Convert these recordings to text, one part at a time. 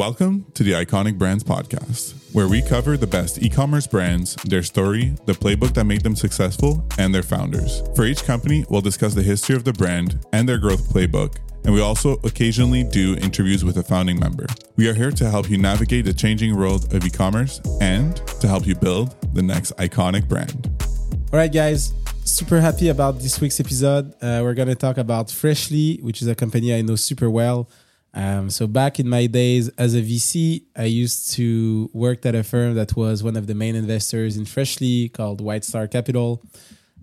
Welcome to the Iconic Brands Podcast, where we cover the best e commerce brands, their story, the playbook that made them successful, and their founders. For each company, we'll discuss the history of the brand and their growth playbook, and we also occasionally do interviews with a founding member. We are here to help you navigate the changing world of e commerce and to help you build the next iconic brand. All right, guys, super happy about this week's episode. Uh, we're going to talk about Freshly, which is a company I know super well. Um, so back in my days as a VC, I used to work at a firm that was one of the main investors in Freshly called White Star Capital.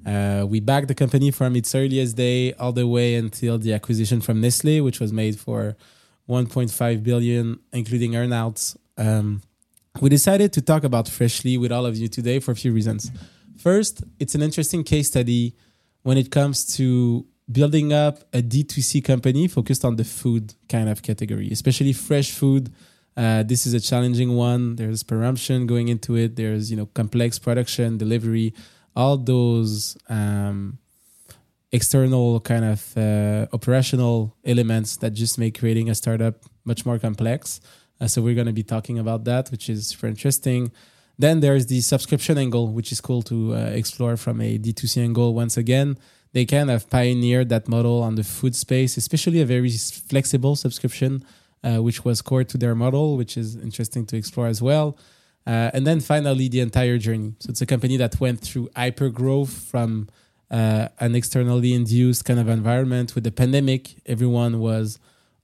Uh, we backed the company from its earliest day all the way until the acquisition from Nestle, which was made for 1.5 billion, including earnouts. Um, we decided to talk about Freshly with all of you today for a few reasons. First, it's an interesting case study when it comes to building up a D2C company focused on the food kind of category, especially fresh food. Uh, this is a challenging one. There's presumption going into it. There's you know complex production, delivery, all those um, external kind of uh, operational elements that just make creating a startup much more complex. Uh, so we're going to be talking about that, which is super interesting. Then there's the subscription angle, which is cool to uh, explore from a D2C angle once again they kind of pioneered that model on the food space, especially a very flexible subscription, uh, which was core to their model, which is interesting to explore as well. Uh, and then finally, the entire journey. So it's a company that went through hyper growth from uh, an externally induced kind of environment with the pandemic. Everyone was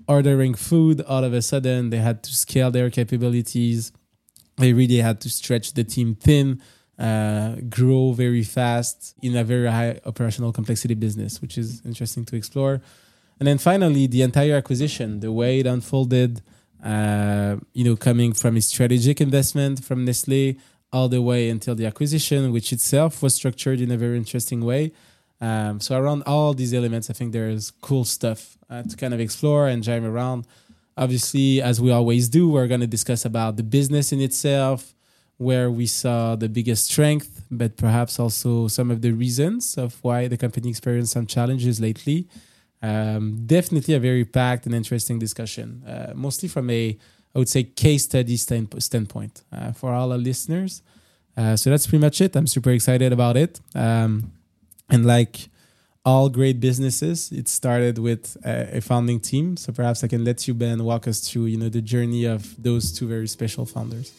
ordering food. All of a sudden, they had to scale their capabilities. They really had to stretch the team thin uh, grow very fast in a very high operational complexity business, which is interesting to explore. And then finally, the entire acquisition, the way it unfolded, uh, you know, coming from a strategic investment from Nestle all the way until the acquisition, which itself was structured in a very interesting way. Um, so around all these elements, I think there's cool stuff uh, to kind of explore and jam around. Obviously, as we always do, we're going to discuss about the business in itself, where we saw the biggest strength, but perhaps also some of the reasons of why the company experienced some challenges lately. Um, definitely a very packed and interesting discussion, uh, mostly from a, I would say, case study stand- standpoint uh, for all our listeners. Uh, so that's pretty much it. I'm super excited about it. Um, and like all great businesses, it started with a, a, founding team. So perhaps I can let you, Ben, walk us through, you know, the journey of those two very special founders.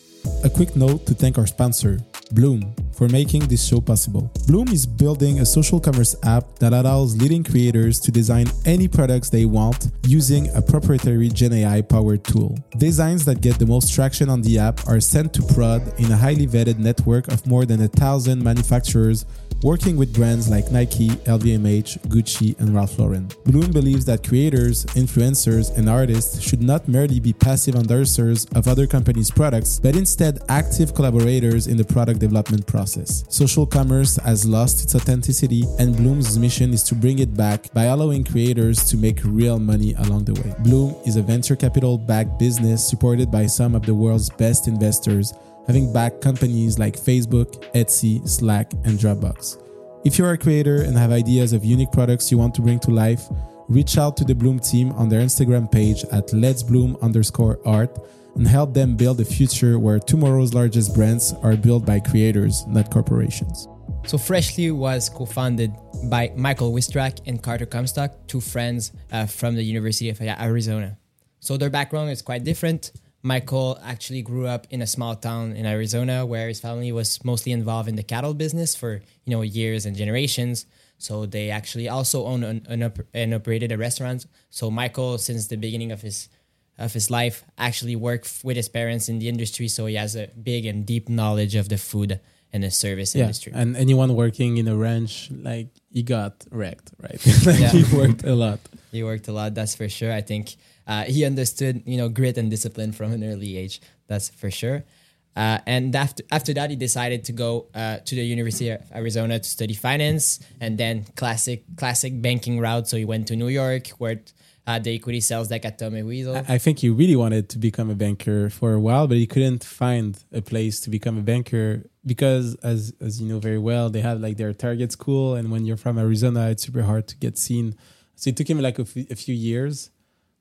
A quick note to thank our sponsor, Bloom, for making this show possible. Bloom is building a social commerce app that allows leading creators to design any products they want using a proprietary GenAI powered tool. Designs that get the most traction on the app are sent to prod in a highly vetted network of more than a thousand manufacturers working with brands like Nike, LVMH, Gucci, and Ralph Lauren. Bloom believes that creators, influencers, and artists should not merely be passive endorsers of other companies' products, but instead active collaborators in the product development process. Social commerce has lost its authenticity, and Bloom's mission is to bring it back by allowing creators to make real money along the way. Bloom is a venture capital backed business supported by some of the world's best investors having backed companies like Facebook, Etsy, Slack, and Dropbox. If you're a creator and have ideas of unique products you want to bring to life, reach out to the Bloom team on their Instagram page at Let's Bloom underscore art and help them build a future where tomorrow's largest brands are built by creators, not corporations. So Freshly was co-founded by Michael Wystrach and Carter Comstock, two friends uh, from the University of Arizona. So their background is quite different. Michael actually grew up in a small town in Arizona where his family was mostly involved in the cattle business for you know years and generations. So they actually also own an, an and operated a restaurant. So Michael, since the beginning of his of his life, actually worked with his parents in the industry. So he has a big and deep knowledge of the food and the service yeah. industry. And anyone working in a ranch, like he got wrecked, right? like he worked a lot. He worked a lot, that's for sure. I think uh, he understood you know grit and discipline from an early age. That's for sure. Uh, and after after that, he decided to go uh, to the University of Arizona to study finance, and then classic classic banking route. So he went to New York, worked uh, the equity sales deck at Thomas Weisel. I think he really wanted to become a banker for a while, but he couldn't find a place to become a banker because, as as you know very well, they have like their target school, and when you're from Arizona, it's super hard to get seen. So it took him like a, f- a few years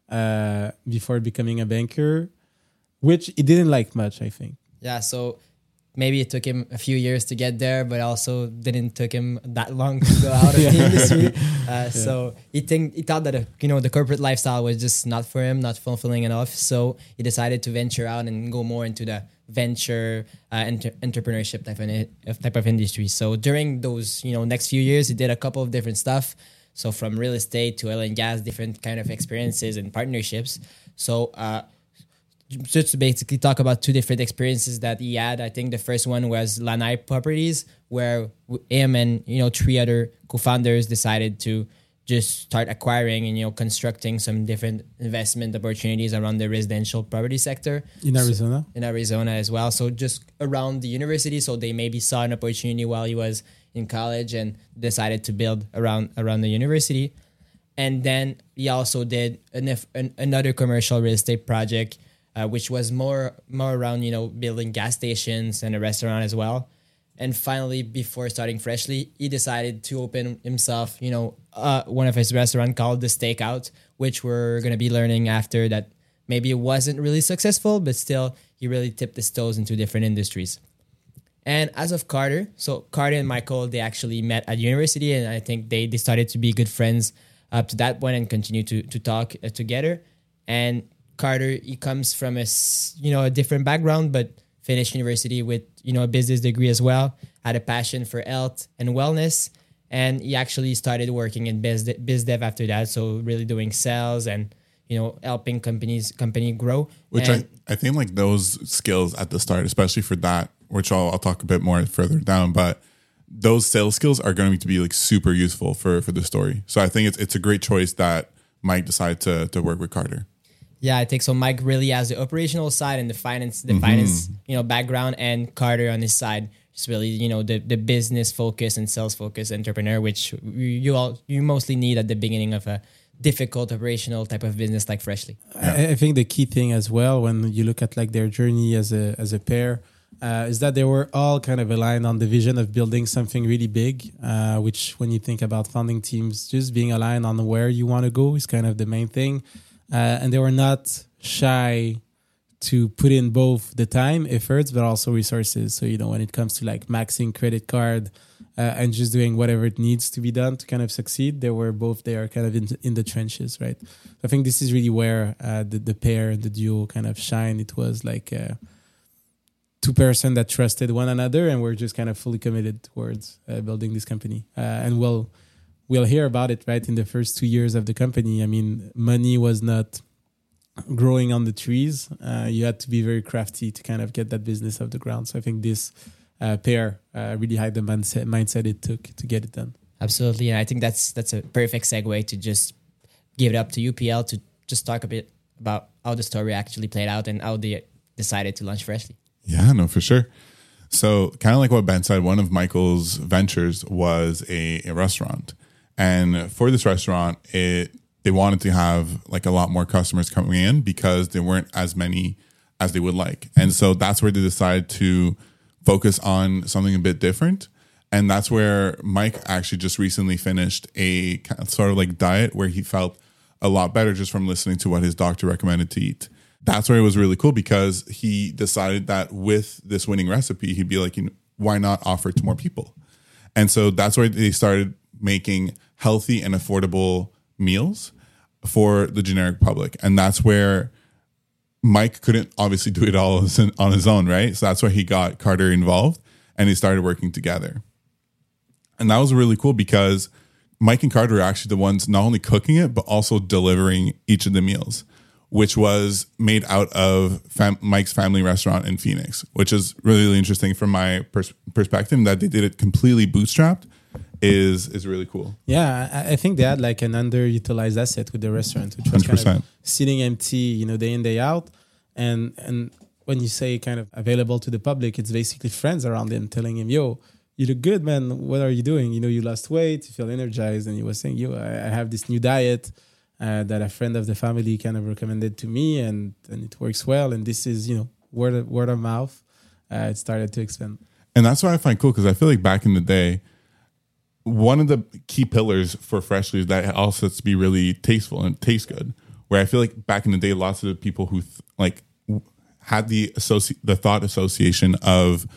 uh, before becoming a banker. which he didn't like much, I think. Yeah, so maybe it took him a few years to get there, but also didn't took him that long to go out of the industry. Uh, So he think he thought that uh, you know the corporate lifestyle was just not for him, not fulfilling enough. So he decided to venture out and go more into the venture uh, enter- entrepreneurship type of, of type of industry. So during those you know next few years, he did a couple of different stuff. So from real estate to oil and gas, different kind of experiences and partnerships. So uh, just to basically talk about two different experiences that he had. I think the first one was Lanai Properties, where him and you know three other co-founders decided to just start acquiring and you know constructing some different investment opportunities around the residential property sector In Arizona? in Arizona as well. So just around the university, so they maybe saw an opportunity while he was in college and decided to build around around the university. And then he also did an, an, another commercial real estate project, uh, which was more more around you know building gas stations and a restaurant as well. And finally, before starting Freshly, he decided to open himself, you know, uh, one of his restaurant called the Stakeout, which we're gonna be learning after that. Maybe it wasn't really successful, but still, he really tipped his toes into different industries. And as of Carter, so Carter and Michael, they actually met at university, and I think they, they started to be good friends up to that point and continue to to talk uh, together. And Carter, he comes from a you know a different background, but finished university with you know a business degree as well. Had a passion for health and wellness, and he actually started working in biz de- biz dev after that. So really doing sales and you know helping companies company grow. Which And- I, I think like those skills at the start, especially for that, which I'll, I'll talk a bit more further down, but those sales skills are going to be like super useful for for the story. So I think it's it's a great choice that Mike decided to to work with Carter. Yeah, I think so. Mike really has the operational side and the finance, the finance, you know, background, and Carter on his side is really, you know, the the business focus and sales focus entrepreneur, which you you all you mostly need at the beginning of a difficult operational type of business like Freshly. I, I think the key thing as well when you look at like their journey as a as a pair uh, is that they were all kind of aligned on the vision of building something really big. Uh, which, when you think about founding teams, just being aligned on where you want to go is kind of the main thing. Uh, and they were not shy to put in both the time, efforts, but also resources. So you know, when it comes to like maxing credit card. Uh, and just doing whatever it needs to be done to kind of succeed. They were both there, kind of in, in the trenches, right? I think this is really where uh, the the pair and the duo kind of shine. It was like uh, two person that trusted one another, and were just kind of fully committed towards uh, building this company. Uh, and we'll we'll hear about it right in the first two years of the company. I mean, money was not growing on the trees. Uh, you had to be very crafty to kind of get that business off the ground. So I think this uh, pair uh, really had the mindset mindset it took to get it done. Absolutely, and I think that's that's a perfect segue to just give it up to UPL to just talk a bit about how the story actually played out and how they decided to launch Freshly. Yeah, no, for sure. So, kind of like what Ben said, one of Michael's ventures was a, a restaurant, and for this restaurant, it they wanted to have like a lot more customers coming in because there weren't as many as they would like, and so that's where they decided to focus on something a bit different. And that's where Mike actually just recently finished a sort of like diet where he felt a lot better just from listening to what his doctor recommended to eat. That's where it was really cool because he decided that with this winning recipe, he'd be like, you know, why not offer it to more people? And so that's where they started making healthy and affordable meals for the generic public. And that's where Mike couldn't obviously do it all on his own, right? So that's why he got Carter involved and they started working together. And that was really cool because Mike and Carter are actually the ones not only cooking it, but also delivering each of the meals, which was made out of fam- Mike's family restaurant in Phoenix, which is really, really interesting from my pers- perspective that they did it completely bootstrapped is is really cool. Yeah, I, I think they had like an underutilized asset with the restaurant, which was kind 100%. of sitting empty, you know, day in day out. And and when you say kind of available to the public, it's basically friends around him telling him, "Yo, you look good, man. What are you doing? You know, you lost weight, you feel energized." And he was saying, "Yo, I, I have this new diet." Uh, that a friend of the family kind of recommended to me, and, and it works well. And this is, you know, word of, word of mouth. Uh, it started to expand. And that's what I find cool because I feel like back in the day, one of the key pillars for Freshly is that it also has to be really tasteful and taste good. Where I feel like back in the day, lots of the people who th- like w- had the associ- the thought association of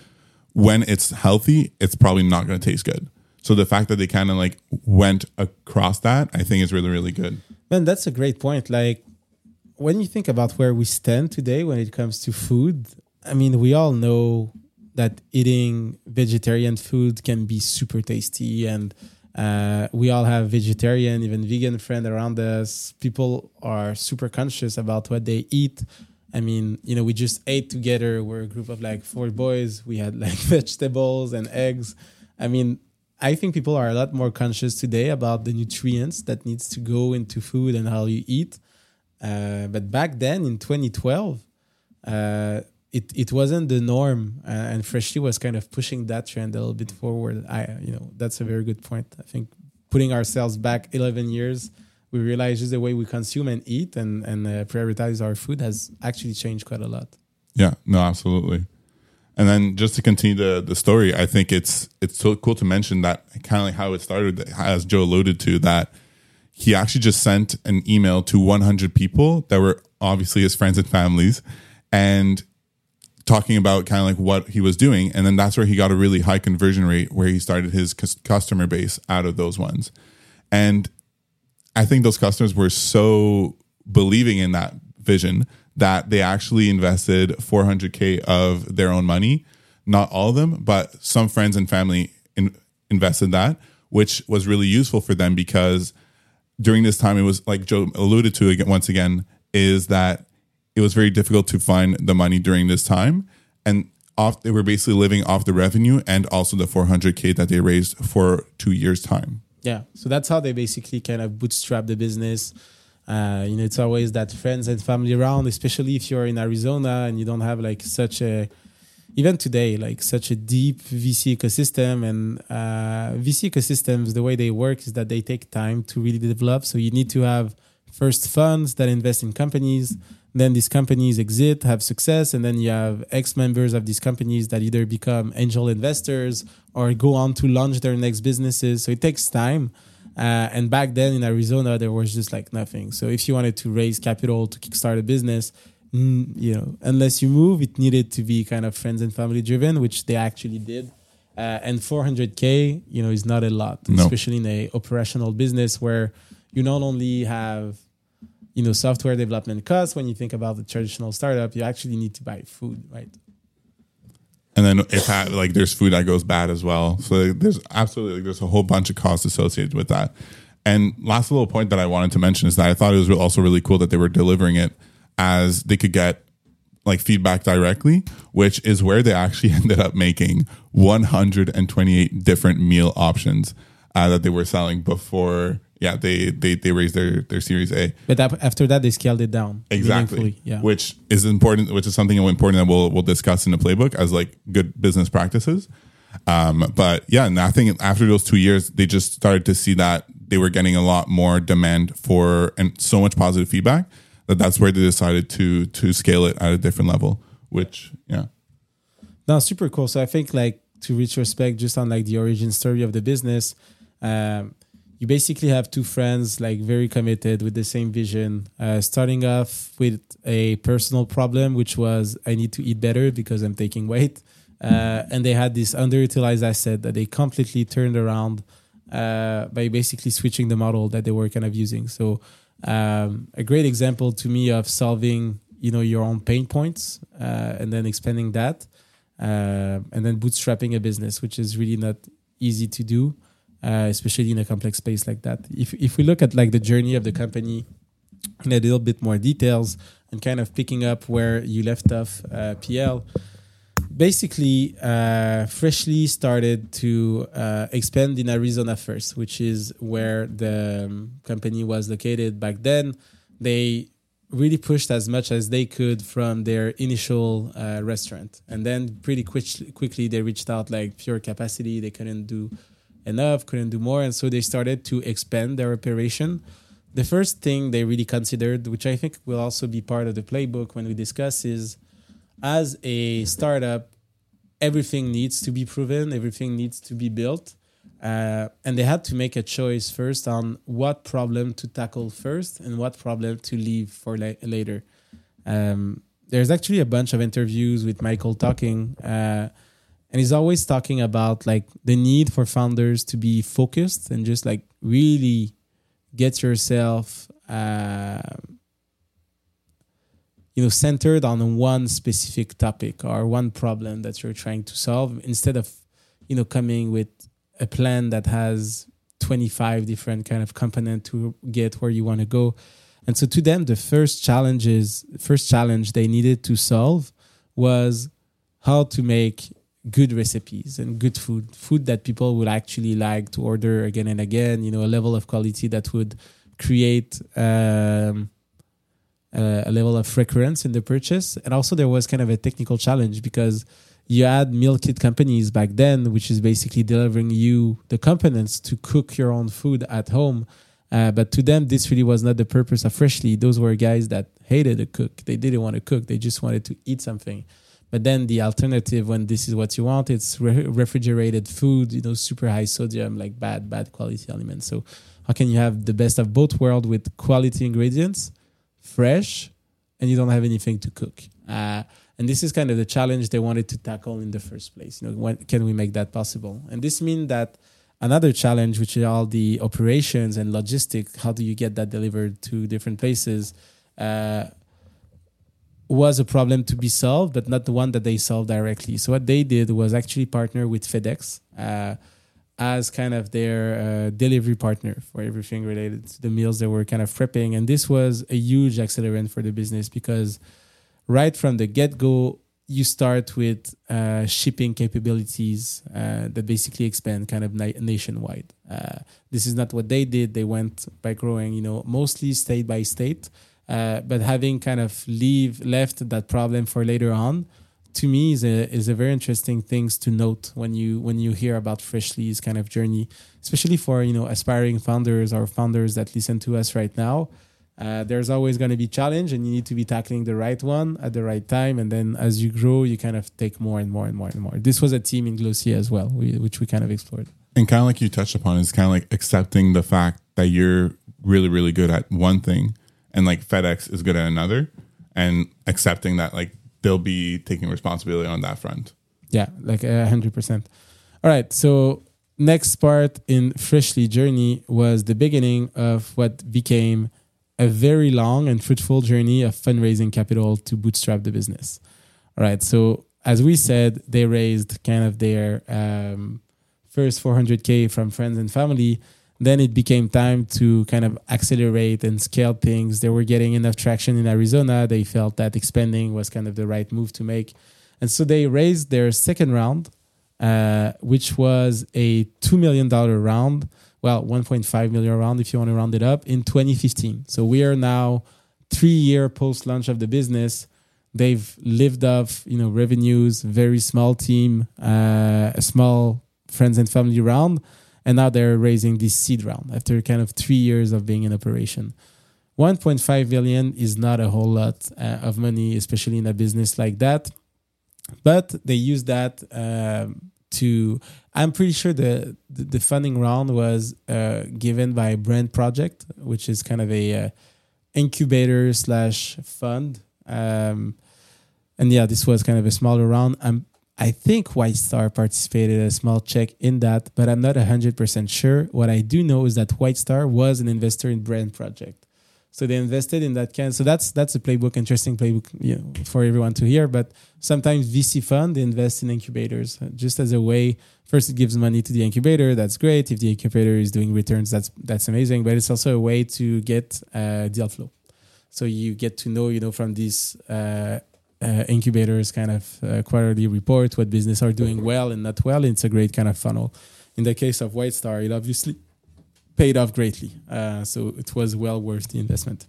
when it's healthy, it's probably not going to taste good. So the fact that they kind of like went across that, I think is really really good. Man, that's a great point. Like when you think about where we stand today when it comes to food, I mean, we all know that eating vegetarian food can be super tasty and uh, we all have vegetarian, even vegan friends around us. People are super conscious about what they eat. I mean, you know, we just ate together. We're a group of like four boys. We had like vegetables and eggs. I mean, I think people are a lot more conscious today about the nutrients that needs to go into food and how you eat. Uh, but back then in 2012, uh, it it wasn't the norm, uh, and Freshly was kind of pushing that trend a little bit forward. I you know that's a very good point. I think putting ourselves back 11 years, we realize just the way we consume and eat and and uh, prioritize our food has actually changed quite a lot. Yeah, no, absolutely. And then just to continue the the story, I think it's it's so cool to mention that kind of like how it started, as Joe alluded to, that he actually just sent an email to 100 people that were obviously his friends and families, and talking about kind of like what he was doing. And then that's where he got a really high conversion rate where he started his customer base out of those ones. And I think those customers were so believing in that vision that they actually invested 400K of their own money. Not all of them, but some friends and family in, invested that, which was really useful for them because during this time, it was like Joe alluded to again, once again, is that it was very difficult to find the money during this time. And off, they were basically living off the revenue and also the 400K that they raised for two years' time. Yeah. So that's how they basically kind of bootstrap the business. Uh, you know, it's always that friends and family around, especially if you're in Arizona and you don't have like such a, even today, like such a deep VC ecosystem. And uh, VC ecosystems, the way they work is that they take time to really develop. So you need to have first funds that invest in companies then these companies exit, have success, and then you have ex members of these companies that either become angel investors or go on to launch their next businesses. So it takes time. Uh, and back then in Arizona, there was just like nothing. So if you wanted to raise capital to kickstart a business, mm, you know, unless you move, it needed to be kind of friends and family driven, which they actually did. Uh, and 400k, you know, is not a lot, no. especially in a operational business where you not only have you know software development costs when you think about the traditional startup you actually need to buy food right? And then if like there's food that goes bad as well. So there's absolutely there's a whole bunch of costs associated with that. And last little point that i wanted to mention is that i thought it was also really cool that they were delivering it as they could get like feedback directly which is where they actually ended up making 128 different meal options uh, that they were selling before yeah, they they they raised their their Series A. But after that, they scaled it down exactly. Yeah, which is important, which is something important that we'll we'll discuss in the playbook as like good business practices. Um, but yeah, and I think after those two years, they just started to see that they were getting a lot more demand for and so much positive feedback that that's where they decided to to scale it at a different level. Which yeah, no, super cool. So I think like to retrospect just on like the origin story of the business. Um, you basically have two friends like very committed with the same vision uh, starting off with a personal problem which was i need to eat better because i'm taking weight. Uh, and they had this underutilized asset that they completely turned around uh, by basically switching the model that they were kind of using. So um, a great example to me of solving you know your own pain points uh, and then expanding that uh, and then bootstrapping a business which is really not easy to do uh, especially in a complex space like that. If if we look at like the journey of the company in a little bit more details and kind of picking up where you left off, uh, PL. Basically, uh, Freshly started to uh, expand in Arizona first, which is where the um, company was located back then. They really pushed as much as they could from their initial uh, restaurant, and then pretty quick, quickly they reached out like pure capacity. They couldn't do enough, couldn't do more, and so they started to expand their operation. The first thing they really considered, which I think will also be part of the playbook when we discuss, is as a startup, everything needs to be proven, everything needs to be built. Uh, and they had to make a choice first on what problem to tackle first and what problem to leave for la- later. Um, there's actually a bunch of interviews with Michael talking, uh, and he's always talking about like the need for founders to be focused and just like really get yourself, uh, you know, centered on one specific topic or one problem that you're trying to solve instead of, you know, coming with a plan that has 25 different kind of component to get where you want to go. And so to them, the first challenges, first challenge they needed to solve was how to make good recipes and good food, food that people would actually like to order again and again. You know, a level of quality that would create um, a level of recurrence in the purchase. And also, there was kind of a technical challenge because you had meal kit companies back then, which is basically delivering you the components to cook your own food at home uh, but to them, this really was not the purpose of Freshly. Those were guys that hated to cook. They didn't want to cook. They just wanted to eat something. But then the alternative, when this is what you want, it's re- refrigerated food, you know, super high sodium, like bad, bad quality elements. So how can you have the best of both worlds with quality ingredients, fresh, and you don't have anything to cook? Uh, and this is kind of the challenge they wanted to tackle in the first place. You know, when can we make that possible? And this means that another challenge, which is all the operations and logistics. How do you get that delivered to different places? Uh, was a problem to be solved, but not the one that they solved directly. So what they did was actually partner with FedEx uh, as kind of their uh, delivery partner for everything related to the meals they were kind of prepping, and this was a huge accelerant for the business because right from the get go, you start with uh, shipping capabilities uh, that basically expand kind of na- nationwide. Uh, this is not what they did. They went by growing, you know, mostly state by state, uh, but having kind of leave left that problem for later on. To me, is a is a very interesting things to note when you when you hear about Freshly's kind of journey, especially for you know aspiring founders or founders that listen to us right now. Uh, there's always going to be challenge and you need to be tackling the right one at the right time. And then as you grow you kind of take more and more and more and more. This was a team in Glossier as well we, which we kind of explored. And kind of like you touched upon is kind of like accepting the fact that you're really really good at one thing and like fedex is good at another and accepting that like they'll be taking responsibility on that front yeah like a hundred percent all right so next part in freshly journey was the beginning of what became a very long and fruitful journey of fundraising capital to bootstrap the business. All right. So, as we said, they raised kind of their um, first 400K from friends and family. Then it became time to kind of accelerate and scale things. They were getting enough traction in Arizona. They felt that expanding was kind of the right move to make. And so they raised their second round, uh, which was a $2 million round well, 1.5 million round if you want to round it up in 2015. So we are now three year post launch of the business. They've lived off, you know, revenues, very small team, uh, a small friends and family round, and now they're raising this seed round after kind of three years of being in operation. 1.5 million is not a whole lot uh, of money, especially in a business like that. But they use that um, to i'm pretty sure the the, the funding round was uh, given by brand project which is kind of a uh, incubator slash fund um, and yeah this was kind of a smaller round i'm i think white star participated a small check in that but i'm not 100% sure what i do know is that white star was an investor in brand project so they invested in that kind. So that's that's a playbook, interesting playbook, you know, for everyone to hear. But sometimes VC fund invest in incubators just as a way. First, it gives money to the incubator. That's great. If the incubator is doing returns, that's that's amazing. But it's also a way to get uh, deal flow. So you get to know, you know, from these uh, uh, incubators kind of uh, quarterly report what business are doing well and not well. It's a great kind of funnel. In the case of White Star, it obviously paid off greatly. Uh, so it was well worth the investment.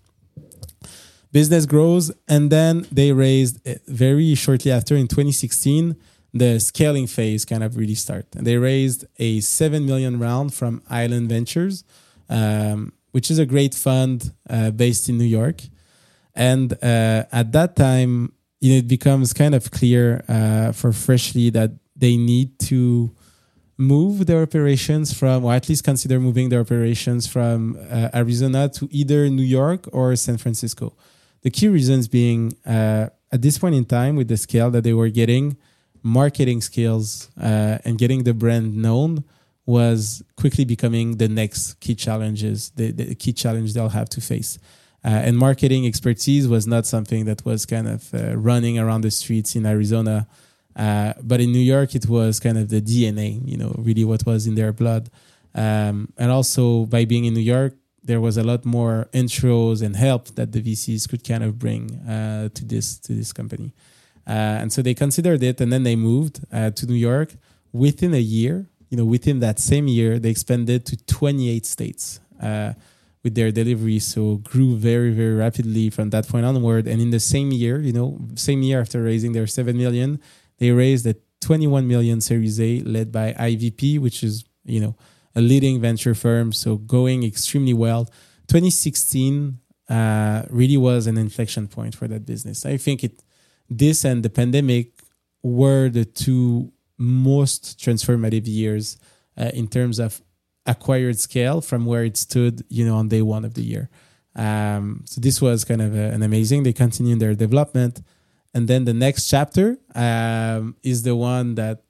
Business grows, and then they raised uh, very shortly after in 2016 the scaling phase kind of really start. And they raised a seven million round from Island Ventures, um, which is a great fund uh, based in New York. And uh, at that time, it becomes kind of clear uh, for Freshly that they need to move their operations from, or at least consider moving their operations from uh, Arizona to either New York or San Francisco. The key reasons being uh, at this point in time, with the scale that they were getting, marketing skills uh, and getting the brand known was quickly becoming the next key challenges, the, the key challenge they'll have to face. Uh, and marketing expertise was not something that was kind of uh, running around the streets in Arizona. Uh, but in New York, it was kind of the DNA, you know, really what was in their blood. Um, and also by being in New York, there was a lot more intros and help that the VCs could kind of bring uh, to this to this company. Uh, and so they considered it, and then they moved uh, to New York. Within a year, you know, within that same year, they expanded to 28 states with their delivery. So grew very, very rapidly from that point onward. And in the same year, you know, same year after raising their seven million, they raised a 21 million Series A led by IVP, which is you know a leading venture firm. So going extremely well. 2016 uh, really was an inflection point for that business. I think it this and the pandemic were the two most transformative years uh, in terms of acquired scale from where it stood, you know, on day one of the year. Um, so this was kind of a, an amazing. They continued their development, and then the next chapter um, is the one that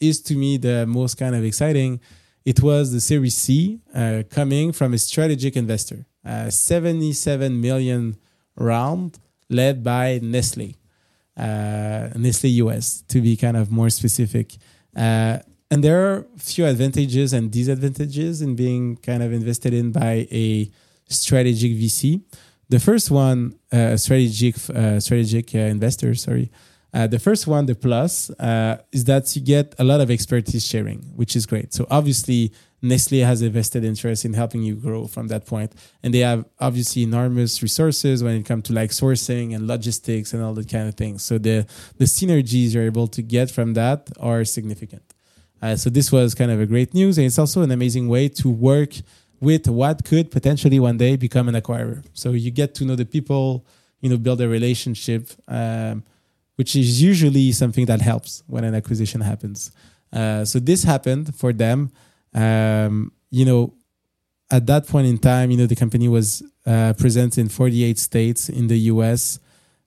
is to me the most kind of exciting. It was the Series C uh, coming from a strategic investor, a 77 million round led by Nestle uh, Nestle US to be kind of more specific. Uh, and there are a few advantages and disadvantages in being kind of invested in by a strategic VC. The first one, uh, strategic uh, strategic uh, investor, sorry. Uh, the first one, the plus, uh, is that you get a lot of expertise sharing, which is great. So obviously, Nestle has a vested interest in helping you grow from that point. And they have obviously enormous resources when it comes to like sourcing and logistics and all that kind of things. So the, the synergies you're able to get from that are significant. Uh, so this was kind of a great news. And it's also an amazing way to work with what could potentially one day become an acquirer. So you get to know the people, you know, build a relationship, um, which is usually something that helps when an acquisition happens. Uh, so this happened for them um, you know, at that point in time, you know, the company was uh, present in 48 states in the US.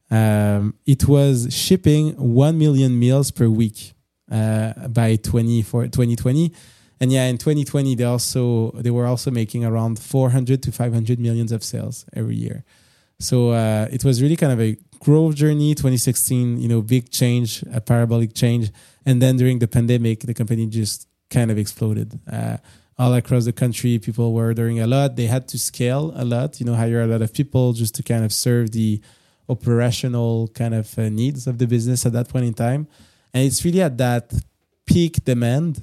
Um, it was shipping 1 million meals per week uh, by 20 for 2020. And yeah, in 2020, they also they were also making around 400 to 500 millions of sales every year. So uh, it was really kind of a growth journey. 2016, you know, big change, a parabolic change, and then during the pandemic, the company just kind of exploded. Uh, all across the country, people were ordering a lot. They had to scale a lot, you know, hire a lot of people just to kind of serve the operational kind of uh, needs of the business at that point in time. And it's really at that peak demand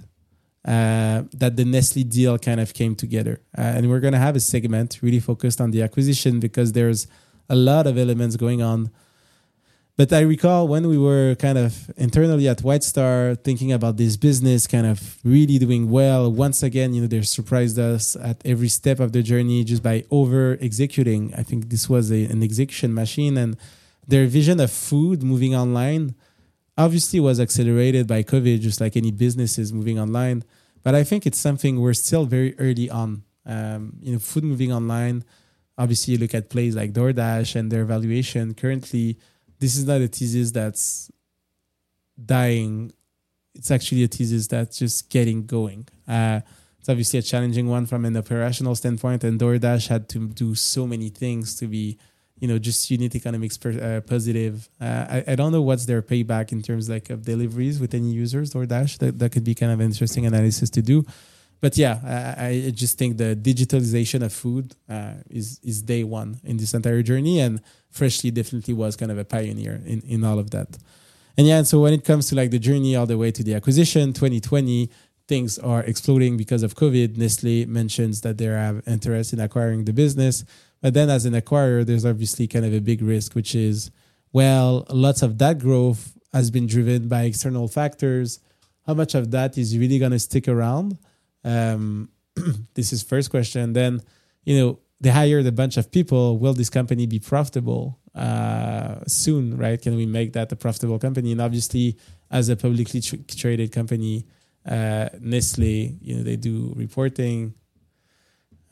uh, that the Nestle deal kind of came together. Uh, and we're going to have a segment really focused on the acquisition because there's a lot of elements going on but I recall when we were kind of internally at White Star thinking about this business kind of really doing well. Once again, you know, they surprised us at every step of the journey just by over executing. I think this was a, an execution machine and their vision of food moving online obviously was accelerated by COVID, just like any businesses moving online. But I think it's something we're still very early on. Um, you know, food moving online. Obviously, you look at plays like DoorDash and their valuation currently this is not a thesis that's dying. It's actually a thesis that's just getting going. Uh, it's obviously a challenging one from an operational standpoint, and DoorDash had to do so many things to be, you know, just unit economics per, uh, positive. Uh, I, I don't know what's their payback in terms like of deliveries with any users. DoorDash that that could be kind of interesting analysis to do but yeah, I, I, just think the digitalization of food uh, is is day one in this entire journey, and Freshly definitely was kind of a pioneer in in all of that. And yeah, and so when it comes to like the journey all the way to the acquisition, 2020 things are exploding because of COVID. Nestle mentions that they have interest in acquiring the business, but then as an acquirer, there's obviously kind of a big risk, which is well, lots of that growth has been driven by external factors. How much of that is really going to stick around? Um, this is first question. Then, you know, they hired a bunch of people. Will this company be profitable uh, soon? Right? Can we make that a profitable company? And obviously, as a publicly tr- traded company, uh, Nestle, you know, they do reporting.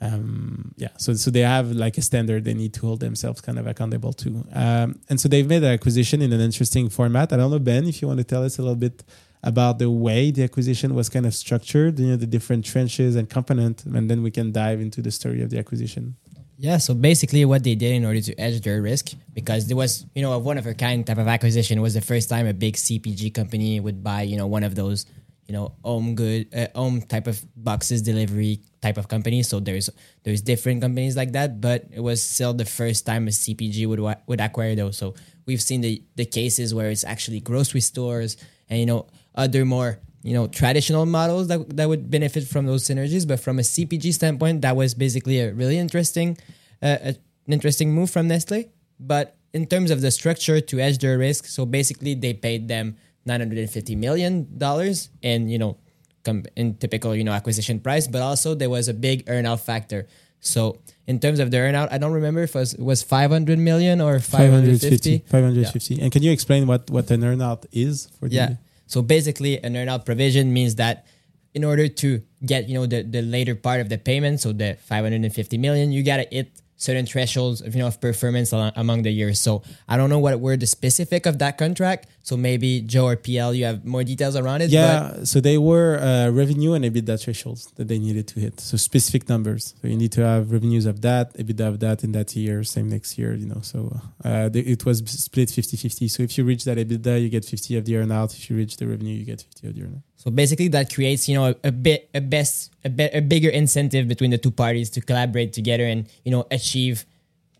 Um, yeah, so so they have like a standard they need to hold themselves kind of accountable to. Um, and so they've made an acquisition in an interesting format. I don't know, Ben, if you want to tell us a little bit about the way the acquisition was kind of structured, you know, the different trenches and component, and then we can dive into the story of the acquisition. Yeah, so basically what they did in order to edge their risk, because there was, you know, a one of a kind type of acquisition was the first time a big CPG company would buy, you know, one of those, you know, home good, uh, home type of boxes delivery type of company. So there's there's different companies like that, but it was still the first time a CPG would would acquire those. So we've seen the the cases where it's actually grocery stores and you know other more you know traditional models that that would benefit from those synergies. But from a CPG standpoint, that was basically a really interesting uh, a, an interesting move from Nestle. But in terms of the structure to edge their risk, so basically they paid them nine hundred and fifty million dollars, and you know, com- in typical you know acquisition price. But also there was a big earnout factor. So in terms of the earnout, I don't remember if it was, was 500 million or 550. 550. And can you explain what, what an earnout is for the Yeah. So basically, an earnout provision means that in order to get you know the, the later part of the payment, so the 550 million, you gotta hit certain thresholds of you know of performance among the years. So I don't know what were the specific of that contract. So maybe Joe or PL, you have more details around it. but- Yeah, so they were uh, revenue and EBITDA thresholds that they needed to hit. So specific numbers. So you need to have revenues of that, EBITDA of that in that year, same next year, you know. So uh, they, it was split 50 50. So if you reach that EBITDA, you get 50 of the earnout. If you reach the revenue, you get 50 of the earnout. So basically, that creates you know a, a bit a best a, bit, a bigger incentive between the two parties to collaborate together and you know achieve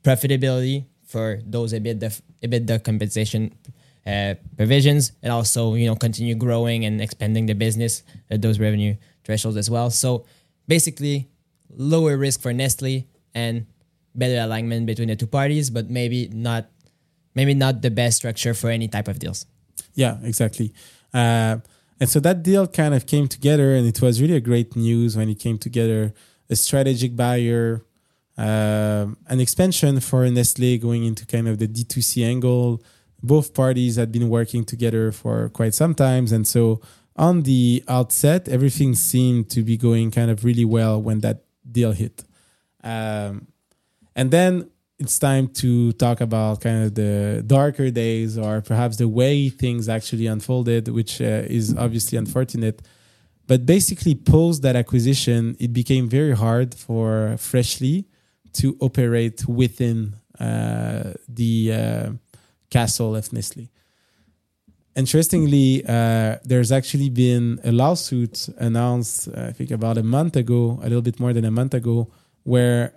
profitability for those EBITDA EBITDA compensation uh, provisions, and also you know continue growing and expanding the business at those revenue thresholds as well. So basically, lower risk for Nestle and better alignment between the two parties, but maybe not maybe not the best structure for any type of deals. Yeah, exactly. Uh, and so that deal kind of came together, and it was really a great news when it came together. A strategic buyer, um, an expansion for Nestle going into kind of the D2C angle. Both parties had been working together for quite some times, and so on the outset, everything seemed to be going kind of really well when that deal hit. Um, and then it's time to talk about kind of the darker days or perhaps the way things actually unfolded, which uh, is obviously unfortunate. But basically, post that acquisition, it became very hard for Freshly to operate within uh, the uh, castle of Nestle. Interestingly, uh, there's actually been a lawsuit announced, uh, I think, about a month ago, a little bit more than a month ago, where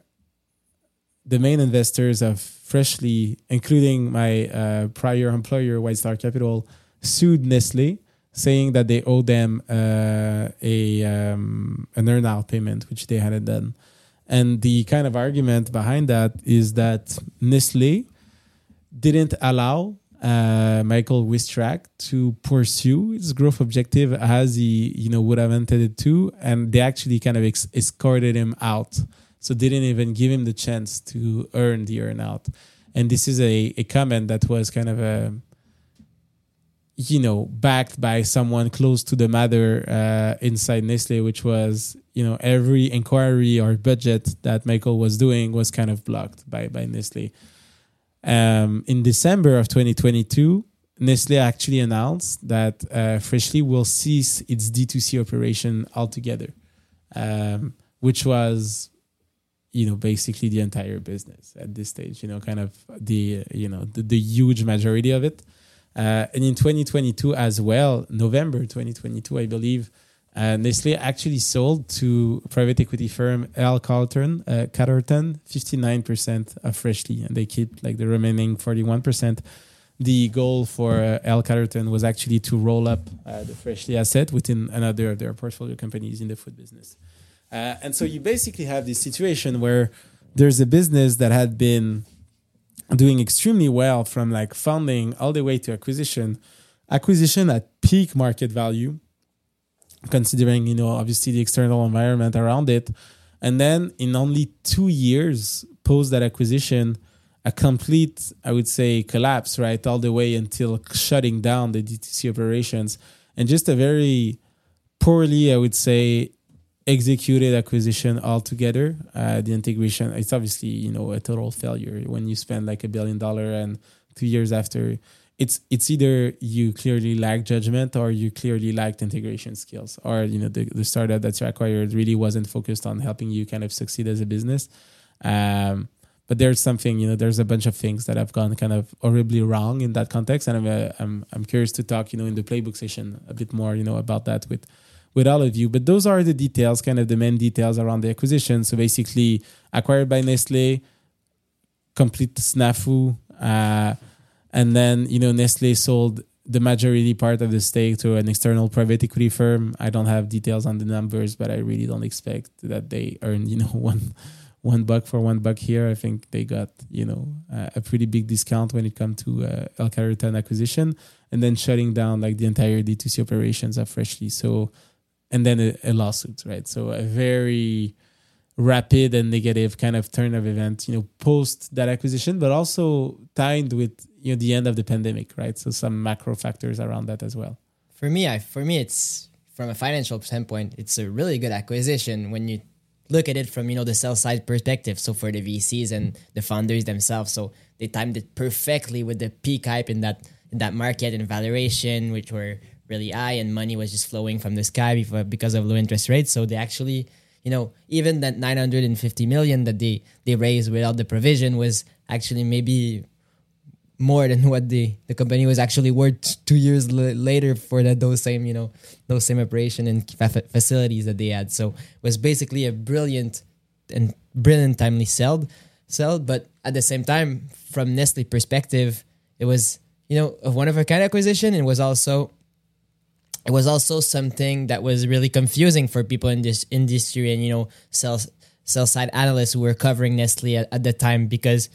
the main investors of Freshly, including my uh, prior employer, White Star Capital, sued Nestle, saying that they owe them uh, a um, an earnout payment, which they hadn't done. And the kind of argument behind that is that Nestle didn't allow uh, Michael Wystrach to pursue his growth objective as he, you know, would have intended to, and they actually kind of ex- escorted him out. So didn't even give him the chance to earn the earnout. And this is a, a comment that was kind of a, you know, backed by someone close to the matter uh, inside Nestle, which was, you know, every inquiry or budget that Michael was doing was kind of blocked by by Nestle. Um, in December of 2022, Nestle actually announced that uh, Freshly will cease its D2C operation altogether, um, which was, you know, basically the entire business at this stage. You know, kind of the you know the, the huge majority of it. Uh, and in 2022 as well, November 2022, I believe, uh, Nestle actually sold to private equity firm L. Carlton, uh, Catterton 59% of Freshly, and they keep like the remaining 41%. The goal for uh, L. Catterton was actually to roll up uh, the Freshly asset within another of their portfolio companies in the food business. Uh, and so you basically have this situation where there's a business that had been doing extremely well from like funding all the way to acquisition, acquisition at peak market value considering you know obviously the external environment around it. And then in only two years post that acquisition a complete i would say collapse right all the way until shutting down the dtc operations. And just a very poorly i would say executed acquisition altogether. Uh, the integration, it's obviously you know a total failure when you spend like a billion dollar and two years after. It's it's either you clearly lack judgment or you clearly lacked integration skills, or you know the, the startup that you acquired really wasn't focused on helping you kind of succeed as a business. Um, but there's something you know there's a bunch of things that have gone kind of horribly wrong in that context and i'm uh, i'm, I'm curious to talk you know in the playbook session a bit more you know about that with with all of you but those are the details kind of the main details around the acquisition so basically acquired by nestle complete snafu uh, and then you know nestle sold the majority part of the stake to an external private equity firm i don't have details on the numbers but i really don't expect that they earn you know one one buck for one buck here. I think they got you know uh, a pretty big discount when it comes to uh, El Capitan acquisition, and then shutting down like the entire D2C operations of Freshly. So, and then a, a lawsuit, right? So a very rapid and negative kind of turn of events, you know, post that acquisition, but also tied with you know the end of the pandemic, right? So some macro factors around that as well. For me, I for me it's from a financial standpoint, it's a really good acquisition when you look at it from you know the sell side perspective. So for the VCs and the founders themselves, so they timed it perfectly with the peak hype in that in that market and valuation, which were really high, and money was just flowing from the sky because of low interest rates. So they actually, you know, even that 950 million that they they raised without the provision was actually maybe more than what the the company was actually worth two years l- later for that those same you know those same operation and fa- facilities that they had. So it was basically a brilliant and brilliant timely sell sell, but at the same time, from Nestle perspective, it was you know a one of a kind acquisition. It was also it was also something that was really confusing for people in this industry and you know sell sell side analysts who were covering Nestle at, at the time because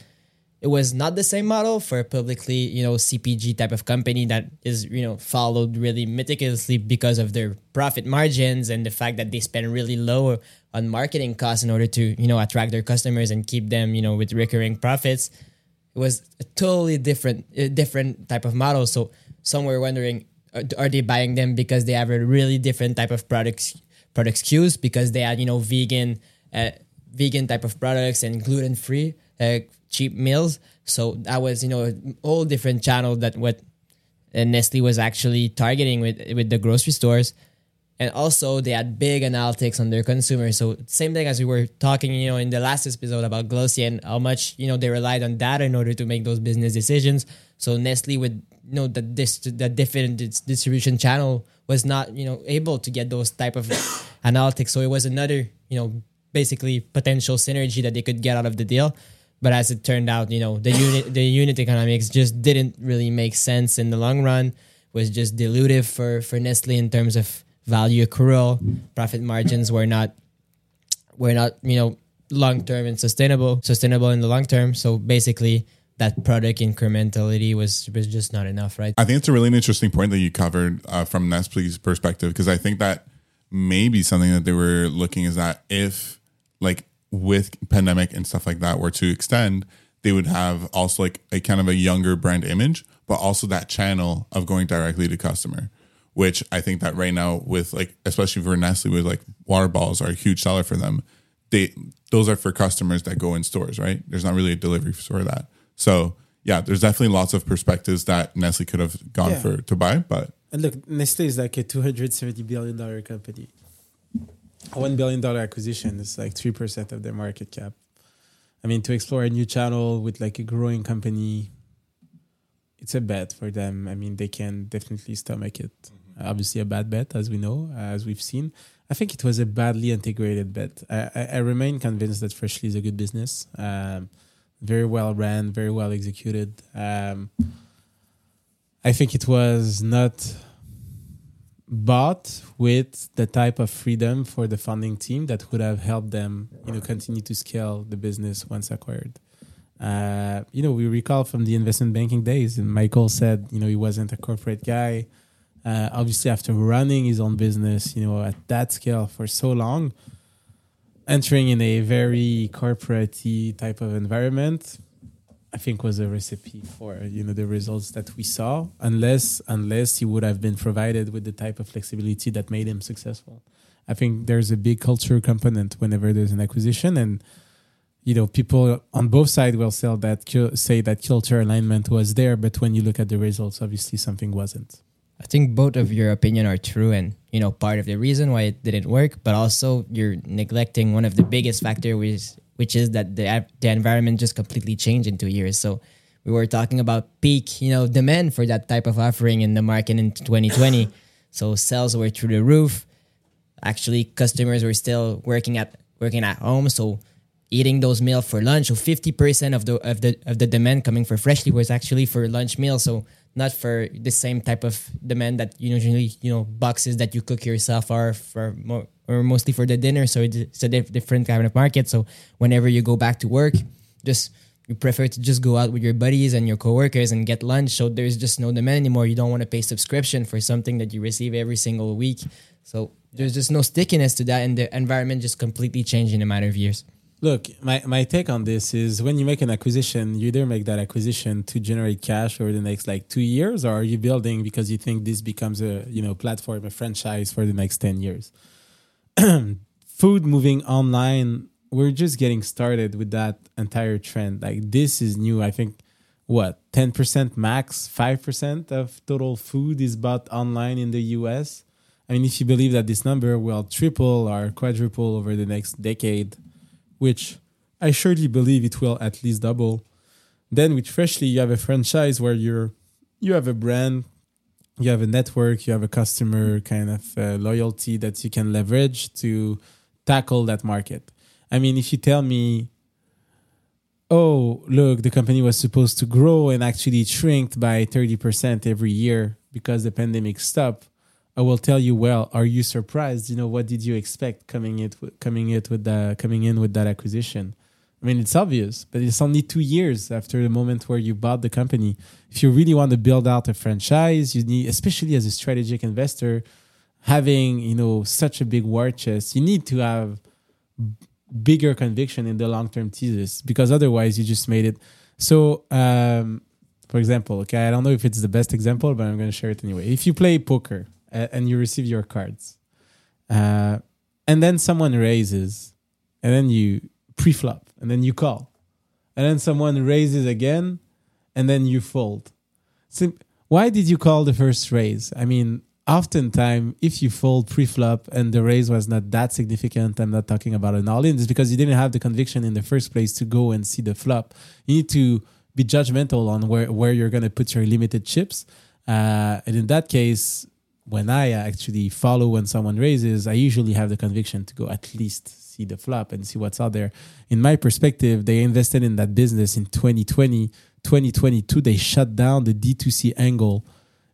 it was not the same model for a publicly, you know, CPG type of company that is, you know, followed really meticulously because of their profit margins and the fact that they spend really low on marketing costs in order to, you know, attract their customers and keep them, you know, with recurring profits. It was a totally different, different type of model. So some were wondering, are they buying them because they have a really different type of products, product SKUs because they had, you know, vegan, uh, vegan type of products and gluten free. Uh, cheap meals. So that was, you know, a whole different channel that what uh, Nestle was actually targeting with with the grocery stores. And also they had big analytics on their consumers. So same thing as we were talking, you know, in the last episode about Glossier and how much, you know, they relied on data in order to make those business decisions. So Nestle would you know that this the different distribution channel was not, you know, able to get those type of analytics. So it was another, you know, basically potential synergy that they could get out of the deal. But as it turned out, you know, the unit the unit economics just didn't really make sense in the long run. Was just dilutive for for Nestle in terms of value accrual. Profit margins were not were not you know long term and sustainable sustainable in the long term. So basically, that product incrementality was was just not enough, right? I think it's a really interesting point that you covered uh, from Nestle's perspective because I think that maybe something that they were looking is that if like with pandemic and stuff like that were to extend, they would have also like a kind of a younger brand image, but also that channel of going directly to customer. Which I think that right now, with like especially for Nestle, with like water balls are a huge seller for them. They those are for customers that go in stores, right? There's not really a delivery for that. So yeah, there's definitely lots of perspectives that Nestle could have gone yeah. for to buy, but and look, Nestle is like a 270 billion dollar company one billion dollar acquisition is like three percent of their market cap. I mean, to explore a new channel with like a growing company, it's a bet for them. I mean, they can definitely stomach it. Mm-hmm. Obviously, a bad bet, as we know, as we've seen. I think it was a badly integrated bet. I, I, I remain convinced that Freshly is a good business, um, very well ran, very well executed. Um, I think it was not but with the type of freedom for the funding team that would have helped them, you know, continue to scale the business once acquired. Uh, you know, we recall from the investment banking days, and Michael said, you know, he wasn't a corporate guy. Uh, obviously, after running his own business, you know, at that scale for so long, entering in a very corporate type of environment, I think was a recipe for you know the results that we saw unless unless he would have been provided with the type of flexibility that made him successful I think there's a big culture component whenever there's an acquisition, and you know, people on both sides will that say that culture alignment was there, but when you look at the results, obviously something wasn't. I think both of your opinion are true, and you know, part of the reason why it didn't work, but also you're neglecting one of the biggest factor, which which is that the the environment just completely changed in two years. So we were talking about peak, you know, demand for that type of offering in the market in 2020. so sales were through the roof. Actually, customers were still working at working at home, so eating those meals for lunch. So 50% of the of the of the demand coming for freshly was actually for lunch meals. So not for the same type of demand that you know usually you know boxes that you cook yourself are for more or mostly for the dinner. So it's a different kind of market. So whenever you go back to work, just you prefer to just go out with your buddies and your coworkers and get lunch. So there's just no demand anymore. You don't want to pay subscription for something that you receive every single week. So there's just no stickiness to that, and the environment just completely changed in a matter of years. Look, my, my take on this is when you make an acquisition, you either make that acquisition to generate cash over the next like two years, or are you building because you think this becomes a you know platform, a franchise for the next ten years? Food moving online, we're just getting started with that entire trend. Like this is new. I think what ten percent max, five percent of total food is bought online in the US. I mean, if you believe that this number will triple or quadruple over the next decade which I surely believe it will at least double. Then with Freshly, you have a franchise where you're you have a brand, you have a network, you have a customer kind of uh, loyalty that you can leverage to tackle that market. I mean, if you tell me, oh, look, the company was supposed to grow and actually shrink by 30% every year because the pandemic stopped, I will tell you, well, are you surprised? You know, what did you expect coming it coming it with the coming in with that acquisition? I mean, it's obvious, but it's only two years after the moment where you bought the company. If you really want to build out a franchise, you need, especially as a strategic investor, having you know such a big war chest, you need to have bigger conviction in the long term thesis because otherwise you just made it. So, um, for example, okay, I don't know if it's the best example, but I'm going to share it anyway. If you play poker, and you receive your cards. Uh, and then someone raises, and then you pre-flop, and then you call, and then someone raises again, and then you fold. So why did you call the first raise? I mean, oftentimes if you fold pre-flop and the raise was not that significant, I'm not talking about an all-in, it's because you didn't have the conviction in the first place to go and see the flop. You need to be judgmental on where, where you're going to put your limited chips. Uh, and in that case, when I actually follow when someone raises, I usually have the conviction to go at least see the flop and see what's out there. In my perspective, they invested in that business in 2020. 2022, they shut down the D2C angle,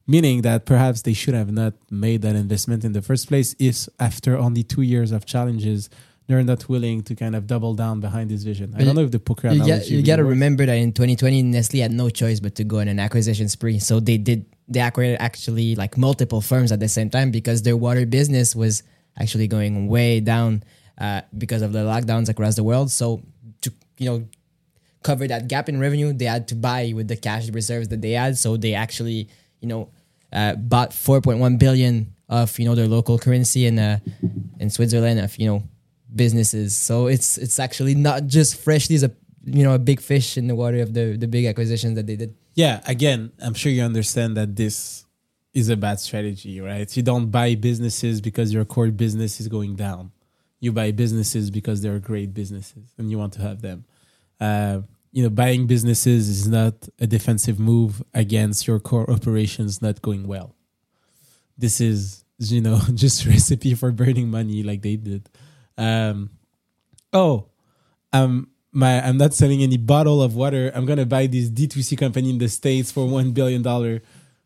meaning that perhaps they should have not made that investment in the first place if after only two years of challenges, they're not willing to kind of double down behind this vision. I don't know if the poker you analogy. you got to remember that in 2020, Nestle had no choice but to go on an acquisition spree. So they did they acquired actually like multiple firms at the same time because their water business was actually going way down uh, because of the lockdowns across the world. So to you know cover that gap in revenue, they had to buy with the cash reserves that they had. So they actually you know uh, bought 4.1 billion of you know their local currency in uh, in Switzerland of you know businesses. So it's it's actually not just freshly as a you know a big fish in the water of the the big acquisitions that they did. Yeah, again, I'm sure you understand that this is a bad strategy, right? You don't buy businesses because your core business is going down. You buy businesses because they're great businesses and you want to have them. Uh, you know, buying businesses is not a defensive move against your core operations not going well. This is, you know, just recipe for burning money like they did. Um, oh, um, my I'm not selling any bottle of water. I'm gonna buy this D2C company in the States for one billion dollar.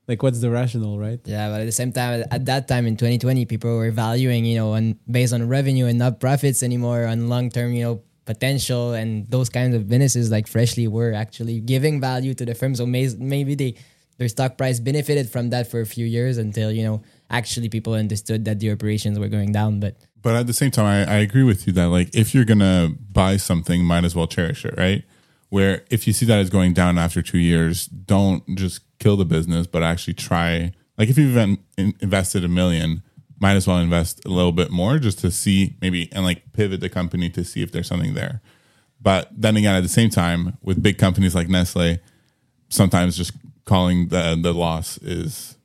Like what's the rationale, right? Yeah, but at the same time, at that time in 2020, people were valuing, you know, on based on revenue and not profits anymore, on long term, you know, potential and those kinds of businesses like Freshly were actually giving value to the firm. So may, maybe they their stock price benefited from that for a few years until you know actually people understood that the operations were going down. But but at the same time, I, I agree with you that like if you're gonna buy something, might as well cherish it, right? Where if you see that it's going down after two years, don't just kill the business, but actually try. Like if you've invested a million, might as well invest a little bit more just to see maybe and like pivot the company to see if there's something there. But then again, at the same time, with big companies like Nestle, sometimes just calling the the loss is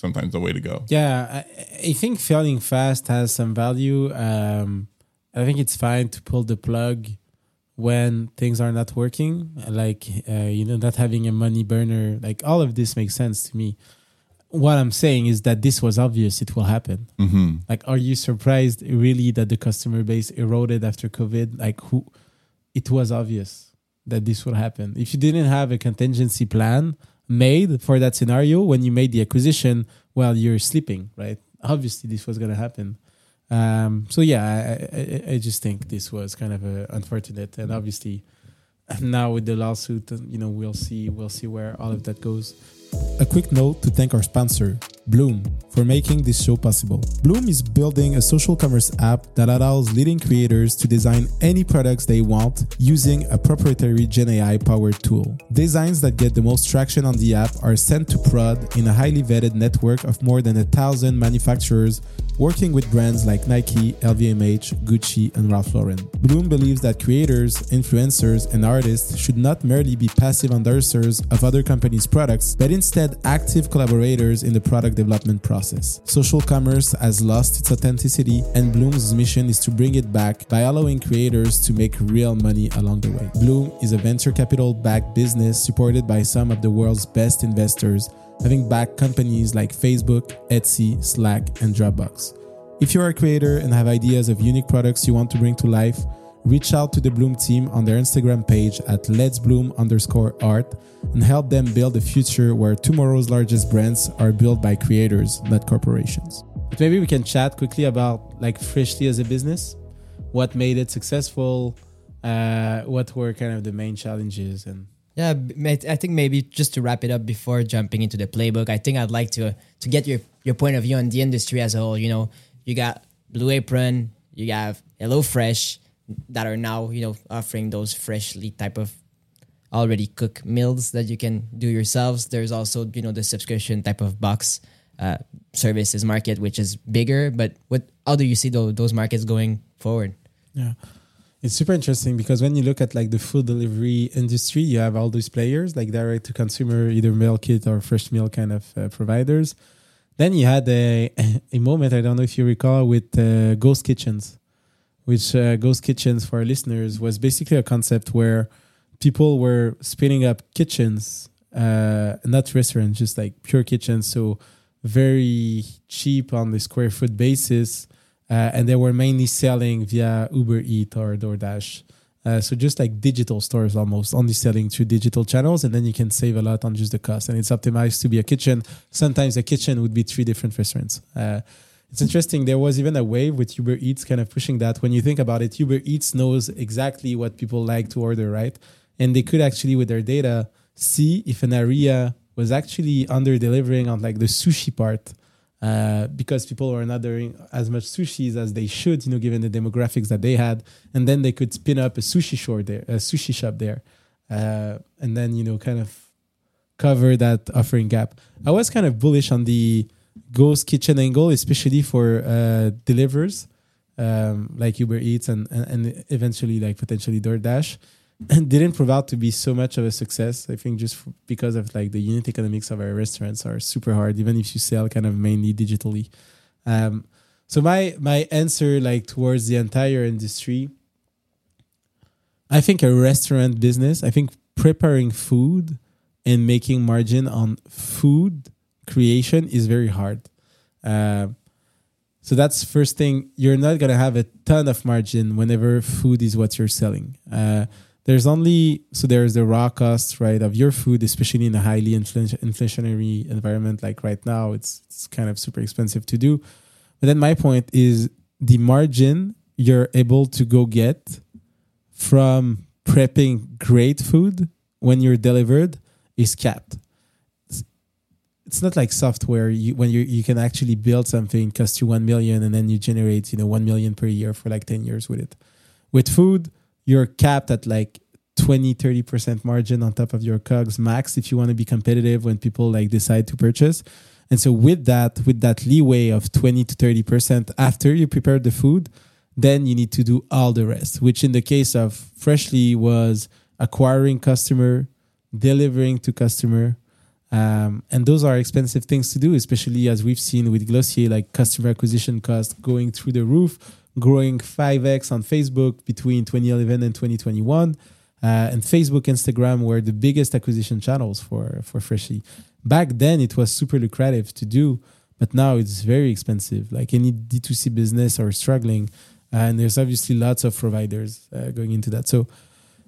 sometimes the way to go. Yeah, I, I think failing fast has some value. Um, I think it's fine to pull the plug when things are not working, like uh, you know, not having a money burner. Like all of this makes sense to me. What I'm saying is that this was obvious; it will happen. hmm Like, are you surprised really that the customer base eroded after COVID? Like, who? It was obvious that this would happen. If you didn't have a contingency plan made for that scenario when you made the acquisition, while you're sleeping, right? Obviously, this was going to happen. Um, so yeah, I, I, I just think this was kind of uh, unfortunate, and obviously now with the lawsuit, you know, we'll see, we'll see where all of that goes. A quick note to thank our sponsor, Bloom, for making this show possible. Bloom is building a social commerce app that allows leading creators to design any products they want using a proprietary GenAI powered tool. Designs that get the most traction on the app are sent to prod in a highly vetted network of more than a thousand manufacturers working with brands like Nike, LVMH, Gucci, and Ralph Lauren. Bloom believes that creators, influencers, and artists should not merely be passive endorsers of other companies' products, but instead active collaborators in the product development process. Social commerce has lost its authenticity, and Bloom's mission is to bring it back by allowing creators to make real money along the way. Bloom is a venture capital backed business supported by some of the world's best investors having backed companies like Facebook, Etsy, Slack, and Dropbox. If you're a creator and have ideas of unique products you want to bring to life, reach out to the Bloom team on their Instagram page at Let's Bloom underscore art and help them build a future where tomorrow's largest brands are built by creators, not corporations. But maybe we can chat quickly about like Freshly as a business, what made it successful, uh, what were kind of the main challenges, and Yeah, I think maybe just to wrap it up before jumping into the playbook, I think I'd like to to get your your point of view on the industry as a whole. You know, you got Blue Apron, you have HelloFresh that are now you know offering those freshly type of already cooked meals that you can do yourselves. There's also you know the subscription type of box uh, services market, which is bigger. But what how do you see those those markets going forward? Yeah. It's super interesting because when you look at like the food delivery industry, you have all these players like direct to consumer, either meal kit or fresh meal kind of uh, providers. Then you had a, a moment, I don't know if you recall, with uh, Ghost Kitchens, which uh, Ghost Kitchens for our listeners was basically a concept where people were spinning up kitchens, uh, not restaurants, just like pure kitchens. So very cheap on the square foot basis uh, and they were mainly selling via Uber Eat or DoorDash. Uh, so just like digital stores almost, only selling through digital channels, and then you can save a lot on just the cost. And it's optimized to be a kitchen. Sometimes a kitchen would be three different restaurants. Uh, it's interesting. There was even a wave with Uber Eats kind of pushing that. When you think about it, Uber Eats knows exactly what people like to order, right? And they could actually, with their data, see if an area was actually under delivering on like the sushi part uh, because people were not doing as much sushis as they should, you know, given the demographics that they had, and then they could spin up a sushi shop there, a sushi shop there, uh, and then you know, kind of cover that offering gap. I was kind of bullish on the ghost kitchen angle, especially for uh, delivers um, like Uber Eats and, and and eventually like potentially DoorDash. Didn't prove out to be so much of a success. I think just because of like the unit economics of our restaurants are super hard, even if you sell kind of mainly digitally. Um, so my my answer like towards the entire industry, I think a restaurant business. I think preparing food and making margin on food creation is very hard. Uh, so that's first thing. You're not gonna have a ton of margin whenever food is what you're selling. Uh, there's only so there's the raw cost right of your food especially in a highly infl- inflationary environment like right now it's it's kind of super expensive to do but then my point is the margin you're able to go get from prepping great food when you're delivered is capped it's not like software you, when you you can actually build something cost you 1 million and then you generate you know 1 million per year for like 10 years with it with food you're capped at like 20 30% margin on top of your cogs max if you want to be competitive when people like decide to purchase And so with that, with that leeway of 20 to 30% after you prepare the food, then you need to do all the rest, which in the case of Freshly was acquiring customer, delivering to customer. Um, and those are expensive things to do, especially as we've seen with Glossier, like customer acquisition cost going through the roof, growing 5x on Facebook between 2011 and 2021. Uh, and Facebook, Instagram were the biggest acquisition channels for, for Freshly. Back then, it was super lucrative to do, but now it's very expensive. Like any D2C business are struggling, and there's obviously lots of providers uh, going into that. So,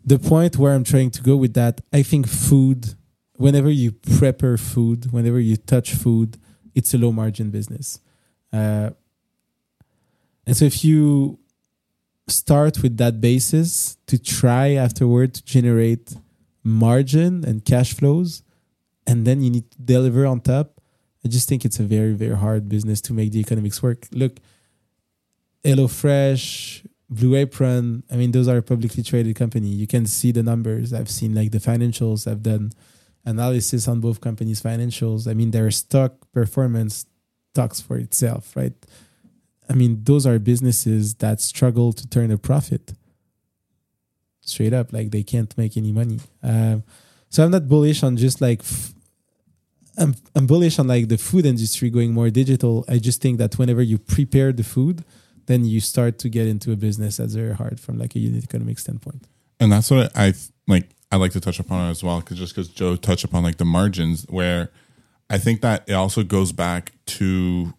the point where I'm trying to go with that, I think food, whenever you prepare food, whenever you touch food, it's a low margin business. Uh, and so if you start with that basis to try afterward to generate margin and cash flows, and then you need to deliver on top, I just think it's a very, very hard business to make the economics work. Look, HelloFresh, Blue Apron, I mean, those are publicly traded company. You can see the numbers. I've seen like the financials. I've done analysis on both companies' financials. I mean, their stock performance talks for itself, right? I mean, those are businesses that struggle to turn a profit. Straight up, like they can't make any money. Um, so I'm not bullish on just like f- I'm I'm bullish on like the food industry going more digital. I just think that whenever you prepare the food, then you start to get into a business that's very hard from like a unit economic standpoint. And that's what I like. I like to touch upon it as well, because just because Joe touched upon like the margins, where I think that it also goes back to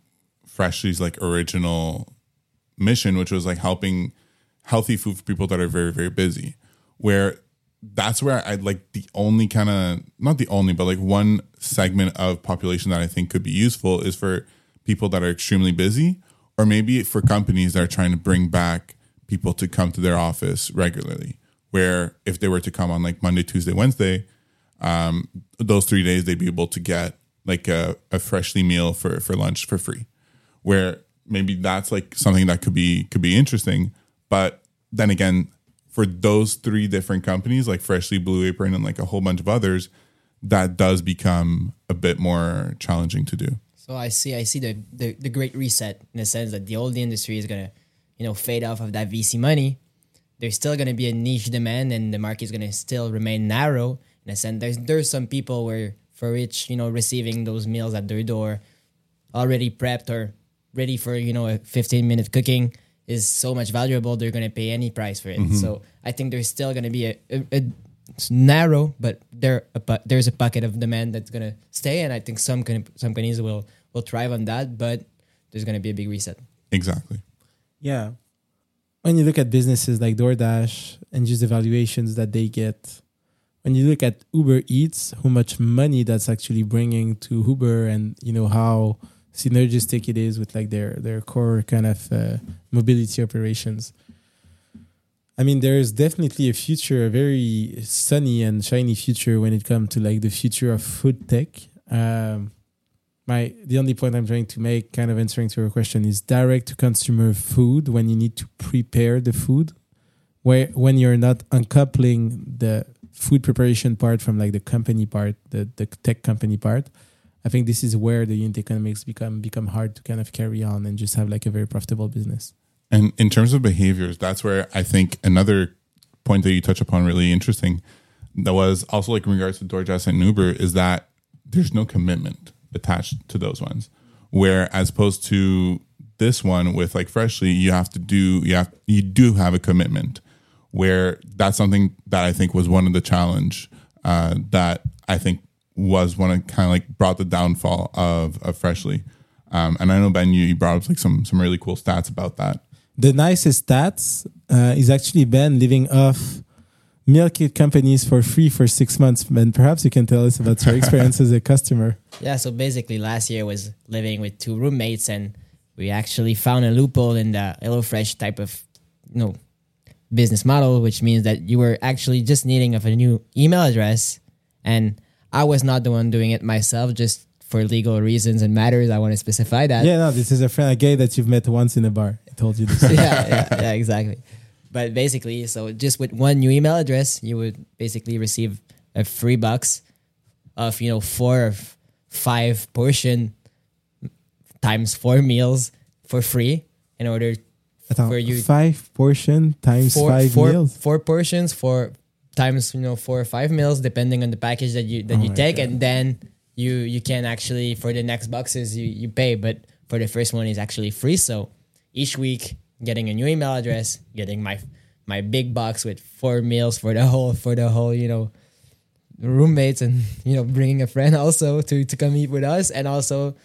Freshly's like original mission, which was like helping healthy food for people that are very very busy. Where that's where I like the only kind of not the only, but like one segment of population that I think could be useful is for people that are extremely busy, or maybe for companies that are trying to bring back people to come to their office regularly. Where if they were to come on like Monday, Tuesday, Wednesday, um, those three days they'd be able to get like a, a freshly meal for for lunch for free. Where maybe that's like something that could be could be interesting, but then again, for those three different companies like Freshly, Blue Apron, and like a whole bunch of others, that does become a bit more challenging to do. So I see, I see the, the the great reset in the sense that the old industry is gonna, you know, fade off of that VC money. There's still gonna be a niche demand, and the market is gonna still remain narrow. In a sense, there's there's some people where for which you know receiving those meals at their door, already prepped or ready for you know a 15 minute cooking is so much valuable. They're gonna pay any price for it. Mm-hmm. So I think there's still gonna be a, a, a it's narrow, but there a, there's a bucket of demand that's gonna stay, and I think some con- some companies will will thrive on that, but there's gonna be a big reset. Exactly. Yeah. When you look at businesses like DoorDash and just the valuations that they get, when you look at Uber Eats, how much money that's actually bringing to Uber, and you know how synergistic it is with like their their core kind of uh, mobility operations. I mean, there is definitely a future, a very sunny and shiny future when it comes to like the future of food tech. Um, my the only point I'm trying to make, kind of answering to your question, is direct to consumer food when you need to prepare the food, where when you're not uncoupling the food preparation part from like the company part, the the tech company part. I think this is where the unit economics become become hard to kind of carry on and just have like a very profitable business. And in terms of behaviors, that's where I think another point that you touch upon really interesting that was also like in regards to DoorDash and Uber is that there's no commitment attached to those ones. Where as opposed to this one with like Freshly, you have to do you have you do have a commitment. Where that's something that I think was one of the challenge uh, that I think was one of kind of like brought the downfall of of Freshly. Um, and I know Ben, you, you brought up like some some really cool stats about that. The nicest stats uh, is actually Ben living off kit companies for free for six months. And perhaps you can tell us about your experience as a customer. Yeah, so basically last year was living with two roommates and we actually found a loophole in the HelloFresh type of you know business model, which means that you were actually just needing of a new email address and I was not the one doing it myself, just for legal reasons and matters. I want to specify that. Yeah, no, this is a friend, a gay that you've met once in a bar. I told you this. yeah, yeah, yeah, exactly. But basically, so just with one new email address, you would basically receive a free box of you know four or five portion times four meals for free in order for you- five portion times four, five four, meals. four portions for times you know four or five meals depending on the package that you that Oh you take God. and then you you can actually for the next boxes you you pay but for the first one is actually free so each week getting a new email address getting my my big box with four meals for the whole for the whole you know roommates and you know bringing a friend also to to come eat with us and also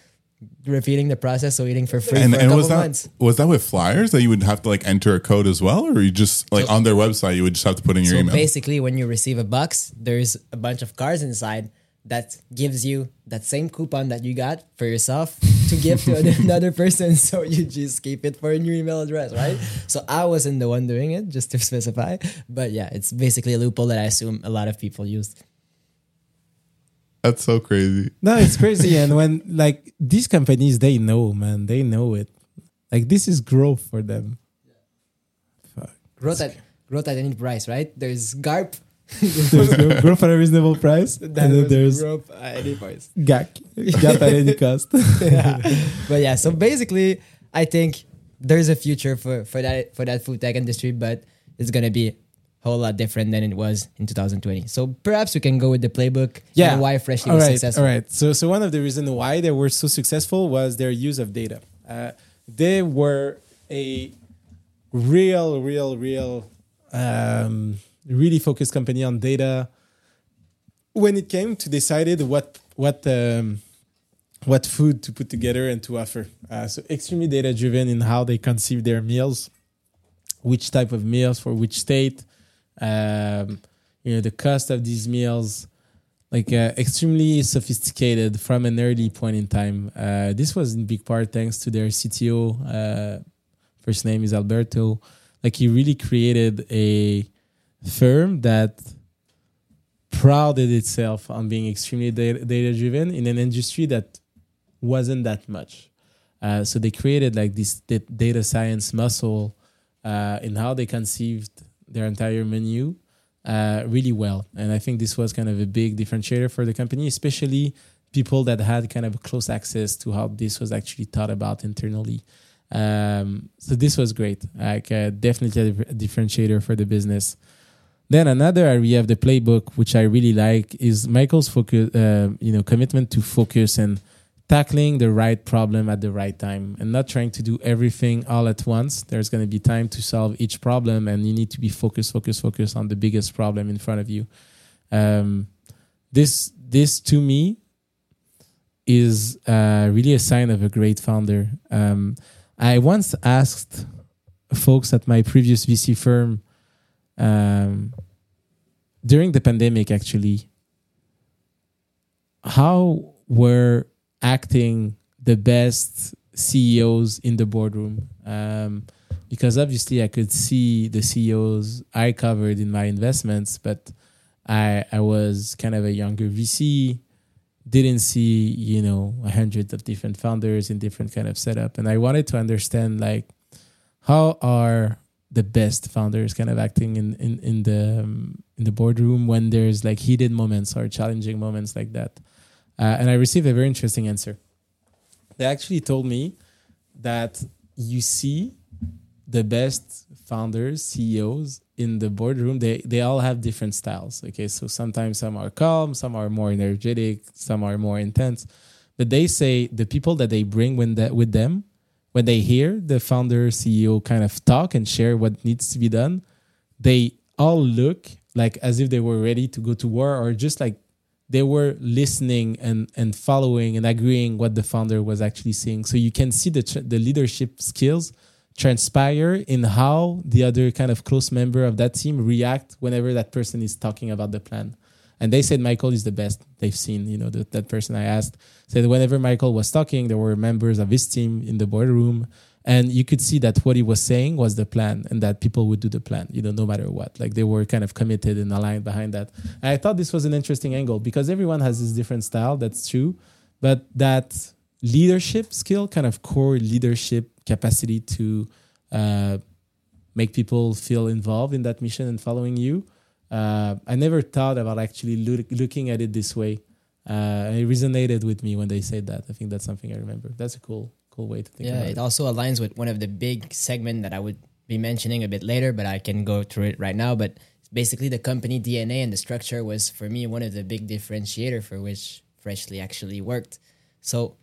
repeating the process so eating for free And, for a and couple was that months was that with flyers that you would have to like enter a code as well, or you just like So- on their website you would just have to put in your so email? basically, when you receive a box, there's a bunch of cards inside that gives you that same coupon that you got for yourself to give to another- another person. So you just keep it for a new email address, right? So I wasn't the one doing it, just to specify. But yeah, it's basically a loophole that I assume a lot of people used. That's so crazy. No, it's crazy. and when like these companies, they know, man, they know it. Like this is growth for them. Fuck. Growth at growth at any price, right? There's GARP. There's growth, growth at a reasonable price, and then there's growth at any price. GAC, gap at any cost. yeah. But yeah, so basically, I think there's a future for for that for that food tech industry, but it's gonna be a whole lot different than it was in 2020. So perhaps we can go with the playbook. Yeah. and why Freshly all was right, successful. All right. So, so one of the reasons why they were so successful was their use of data. Uh, they were a real, real, real, um, really focused company on data. When it came to decided what what um, what food to put together and to offer, uh, so extremely data driven in how they conceive their meals, which type of meals for which state, um, you know, the cost of these meals like uh, extremely sophisticated from an early point in time. Uh, this was in big part thanks to their CTO. Uh, first name is Alberto. Like he really created a firm that prouded itself on being extremely data, driven in an industry that wasn't that much. Uh, so they created like this data science muscle uh, in how they conceived their entire menu uh, really well. And I think this was kind of a big differentiator for the company, especially people that had kind of close access to how this was actually thought about internally. Um, so this was great, like uh, definitely a differentiator for the business. Then another area of the playbook, which I really like, is Michael's focus, uh, you know, commitment to focus and tackling the right problem at the right time and not trying to do everything all at once. There's going to be time to solve each problem, and you need to be focused, focused, focused on the biggest problem in front of you. Um, this, this to me, is uh, really a sign of a great founder. Um, I once asked folks at my previous VC firm um, during the pandemic, actually, how were acting the best CEOs in the boardroom? Um, because obviously, I could see the CEOs I covered in my investments, but I I was kind of a younger VC didn't see you know hundreds of different founders in different kind of setup and i wanted to understand like how are the best founders kind of acting in in, in the um, in the boardroom when there's like heated moments or challenging moments like that. Uh, and i received a very interesting answer. They actually told me that you see the best founders ceos in the boardroom. They they all have different styles okay? So sometimes some are calm some are more energetic some are more intense. But they say the people that they bring when that with them when they hear the founder ceo kind of talk and share what needs to be done they all look like as if they were ready to go to war or just like they were listening and and following and agreeing what the founder was actually saying so you can see the the leadership skills transpire in how the other kind of close member of that team react whenever that person is talking about the plan and they said michael is the best they've seen you know that, that person i asked. Said whenever michael was talking there were members of his team in the boardroom. And you could see that what he was saying was the plan and that people would do the plan you know no matter what. Like they were kind of committed and aligned behind that. And i thought this was an interesting angle because everyone has this different style that's true. But that leadership skill kind of core leadership capacity to uh, make people feel involved in that mission and following you uh, i never thought about actually look, looking at it this way uh, it resonated with me when they said that i think that's something i remember that's a cool cool way to think Yeah, about it it. also aligns with one of the big segment that I would be mentioning a bit later, but I can go through it right now. But basically, the company DNA and the structure was for me one of the big differentiator for which Freshly actually worked. So,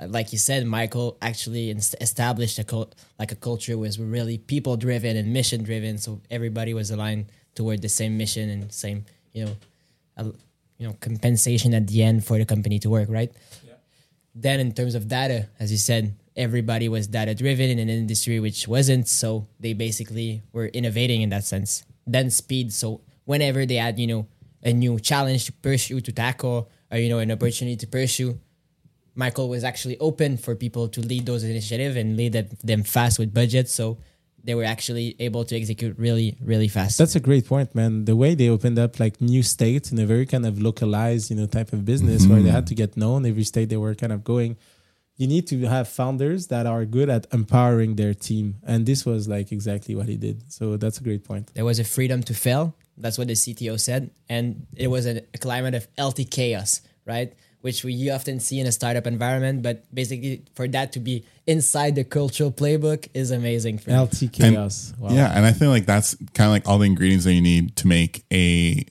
uh, like you said, Michael actually established a cult, like a culture was really people driven and mission driven. So everybody was aligned toward the same mission and same, you know, uh, you know, compensation at the end for the company to work, right? yeah. then in terms of data as you said everybody was data driven in an industry which wasn't so they basically were innovating in that sense then speed so whenever they had you know a new challenge to pursue to tackle or you know an opportunity to pursue michael was actually open for people to lead those initiatives and lead them- fast with budgets so they were actually able to execute really really fast That's a great point, man. The way they opened up like new states in a very kind of localized, you know, type of business where they mm-hmm. had to get known every state they were kind of going. You need to have founders that are good at empowering their team, and this was like exactly what he did. So that's a great point. there was a freedom to fail. That's what the CTO said. And it was a, a climate of healthy chaos, right? Which we often see in a startup environment. But basically, for that to be inside the cultural playbook is amazing. For me. LT chaos. wow. Yeah, and I feel like that's kind of like all the ingredients that you need to make a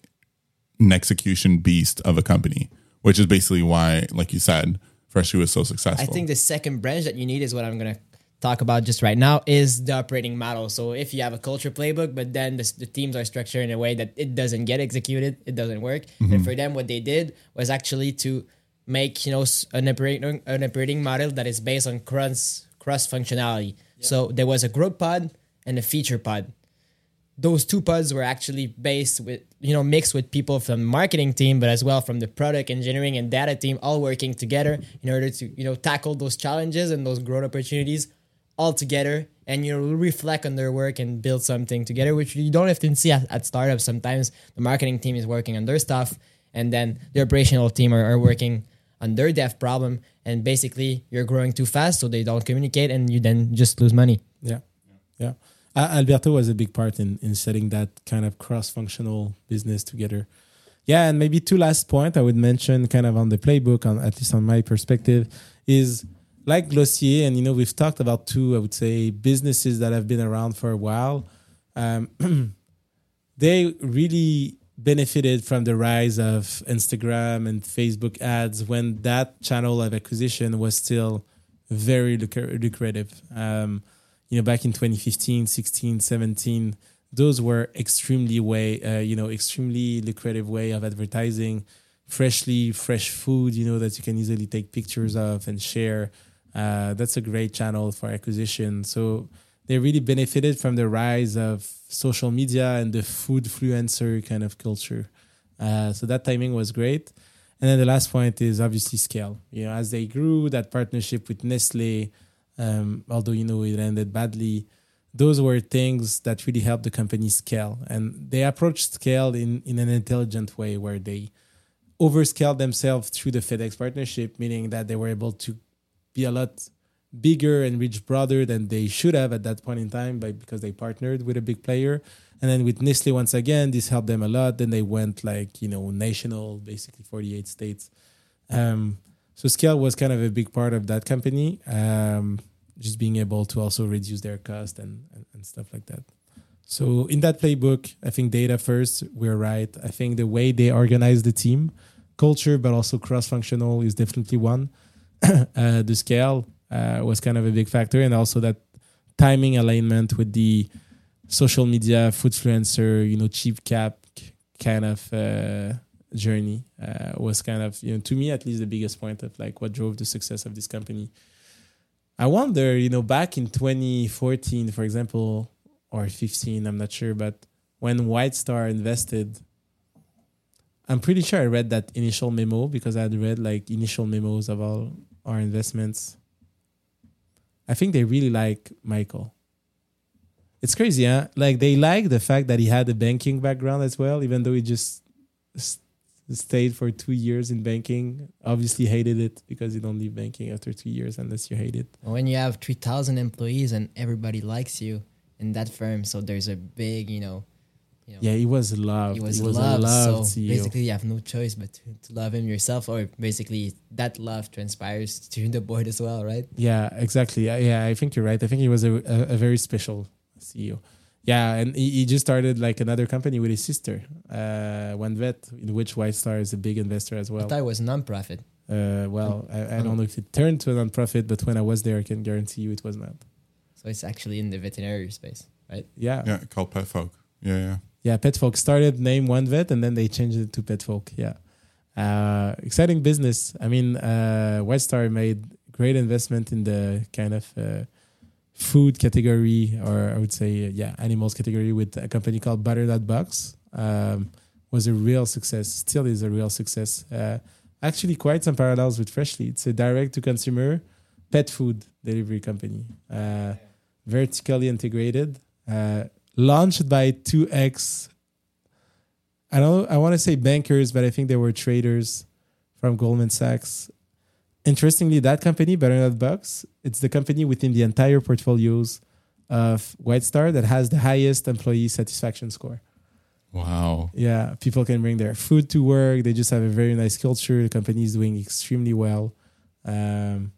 an execution beast of a company, which is basically why, like you said, Freshly was so successful. I think the second branch that you need is what I'm going to talk about just right now is the operating model. So if you have a culture playbook, but then the, the teams are structured in a way that it doesn't get executed, it doesn't work. And mm-hmm. for them, what they did was actually to make you know an operating an operating model that is based on cross cross functionality. So there was a growth pod and a feature pod those two pods were actually based with you know mixed with people from the marketing team but as well from the product engineering and data team all working together in order to you know tackle those challenges and those growth opportunities all together and you reflect on their work and build something together which you don't often see at, at startups sometimes the marketing team is working on their stuff and then the operational team are, are working on their dev problem and basically you're growing too fast so they don't communicate and you then just lose money Yeah. Yeah. Uh, Alberto was a big part in, in setting that kind of cross functional business together. Yeah. And maybe two last point I would mention kind of on the playbook, on at least on my perspective, is like Glossier. And, you know, we've talked about two, I would say, businesses that have been around for a while. Um, they really benefited from the rise of Instagram and Facebook ads when that channel of acquisition was still very lucra- lucrative. Um, you know, back in 2015, 16, 17, those were extremely way, uh, you know, extremely lucrative way of advertising, freshly fresh food, you know, that you can easily take pictures of and share. Uh, that's a great channel for acquisition. So they really benefited from the rise of social media and the food influencer kind of culture. Uh, so that timing was great. And then the last point is obviously scale. You know, as they grew, that partnership with Nestle, um, although you know it ended badly, those were things that really helped the company scale. And they approached scale in, in an intelligent way where they overscaled themselves through the FedEx partnership, meaning that they were able to be a lot bigger and reach broader than they should have at that point in time by because they partnered with a big player. And then with Nestle once again, this helped them a lot. Then they went like, you know, national, basically 48 states. Um, so scale was kind of a big part of that company. Um, just being able to also reduce their cost and, and, and stuff like that. So in that playbook, I think data first, we're right. I think the way they organize the team, culture, but also cross-functional is definitely one. uh, the scale uh, was kind of a big factor, and also that timing alignment with the social media, food influencer, you know, cheap cap kind of uh, journey uh, was kind of, you know, to me at least the biggest point of like what drove the success of this company. I wonder, you know, back in 2014, for example, or 15, I'm not sure, but when White Star invested, I'm pretty sure I read that initial memo because I had read like initial memos of all our investments. I think they really like Michael. It's crazy, huh? Like they like the fact that he had a banking background as well, even though he just s- stayed for two years in banking. Obviously hated it because you don't leave banking after two years unless you hate it. when you have 3000 employees and everybody likes you in that firm so there's a big you know You know, Yeah, he was loved. he was, a loved. loved so CEO. basically, you have no choice but to, to love him yourself, or basically that love transpires to the board as well, right? Yeah, exactly. Yeah, Yeah, I think you're right. I think he was a, a, a very special CEO. Yeah, and he, he just started like another company with his sister, uh, OneVet, in which White Star is a big investor as I well. thought it was non-profit. Uh, well, I, I don't Um, know if it turned to a non-profit, but when I was there, I can guarantee you it was not. So it's actually in the veterinary space, right? Yeah, yeah. Yeah, called PetFolk. Yeah, yeah. Petfolk started name One Vet and then they changed it to Petfolk. Yeah, uh, exciting business. I mean, uh, White Star made great investment in the kind of uh, food category, or I would say, uh, yeah, animals category with a company called Butternut Box. Um, was a real success. Still is a real success. Uh, actually, quite some parallels with Freshly. It's a direct to consumer pet food delivery company, uh, vertically integrated, uh, launched by two ex. I don't. I want to say bankers, but I think they were traders from Goldman Sachs. Interestingly, that company, Butternut Box, it's the company within the entire portfolios of White Star that has the highest employee satisfaction score. Wow. Yeah, people can bring their food to work. They just have a very nice culture. The company is doing extremely well. Um,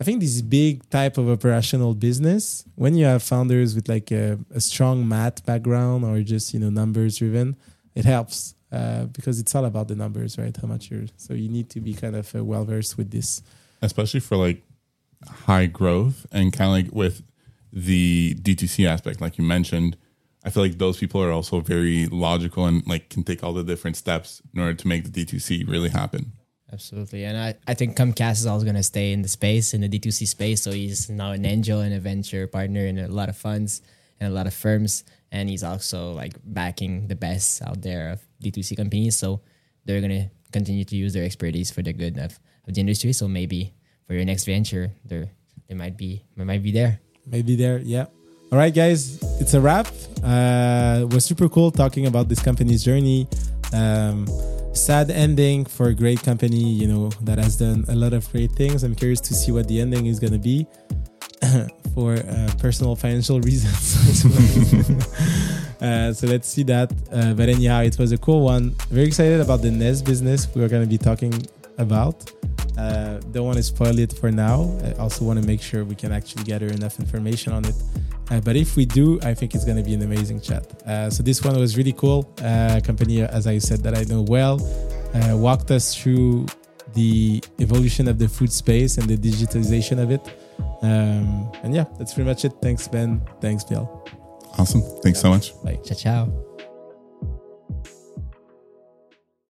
I think this big type of operational business, when you have founders with like a, a strong math background or just you know numbers driven, it helps uh, because it's all about the numbers, right? How much you're so you need to be kind of uh, well versed with this. Especially for like high growth and kind of like with the D2C aspect, like you mentioned. I feel like those people are also very logical and like can take all the different steps in order to make the D2C really happen. Absolutely. And I, I think Comcast is always going to stay in the space, in the D2C space. So he's now an angel and a venture partner in a lot of funds and a lot of firms. And he's also like backing the best out there of D2C companies. So they're going to continue to use their expertise for the good of, of the industry. So maybe for your next venture, they're, they might be, they might be there. Maybe there, yeah. All right, guys, it's a wrap. Uh, it was super cool talking about this company's journey. Um, sad ending for a great company, you know, that has done a lot of great things. I'm curious to see what the ending is going to be for uh, personal financial reasons. uh, so let's see that. Uh, but anyhow, it was a cool one. Very excited about the Nest business we are going to be talking about. Uh, don't want to spoil it for now. I also want to make sure we can actually gather enough information on it. Uh, but if we do, I think it's going to be an amazing chat. Uh, so this one was really cool. Uh, company, as I said, that I know well, uh, walked us through the evolution of the food space and the digitalization of it. Um, and yeah, that's pretty much it. Thanks, Ben. Thanks, Bill. Awesome. Thanks so much. Bye. Ciao, ciao.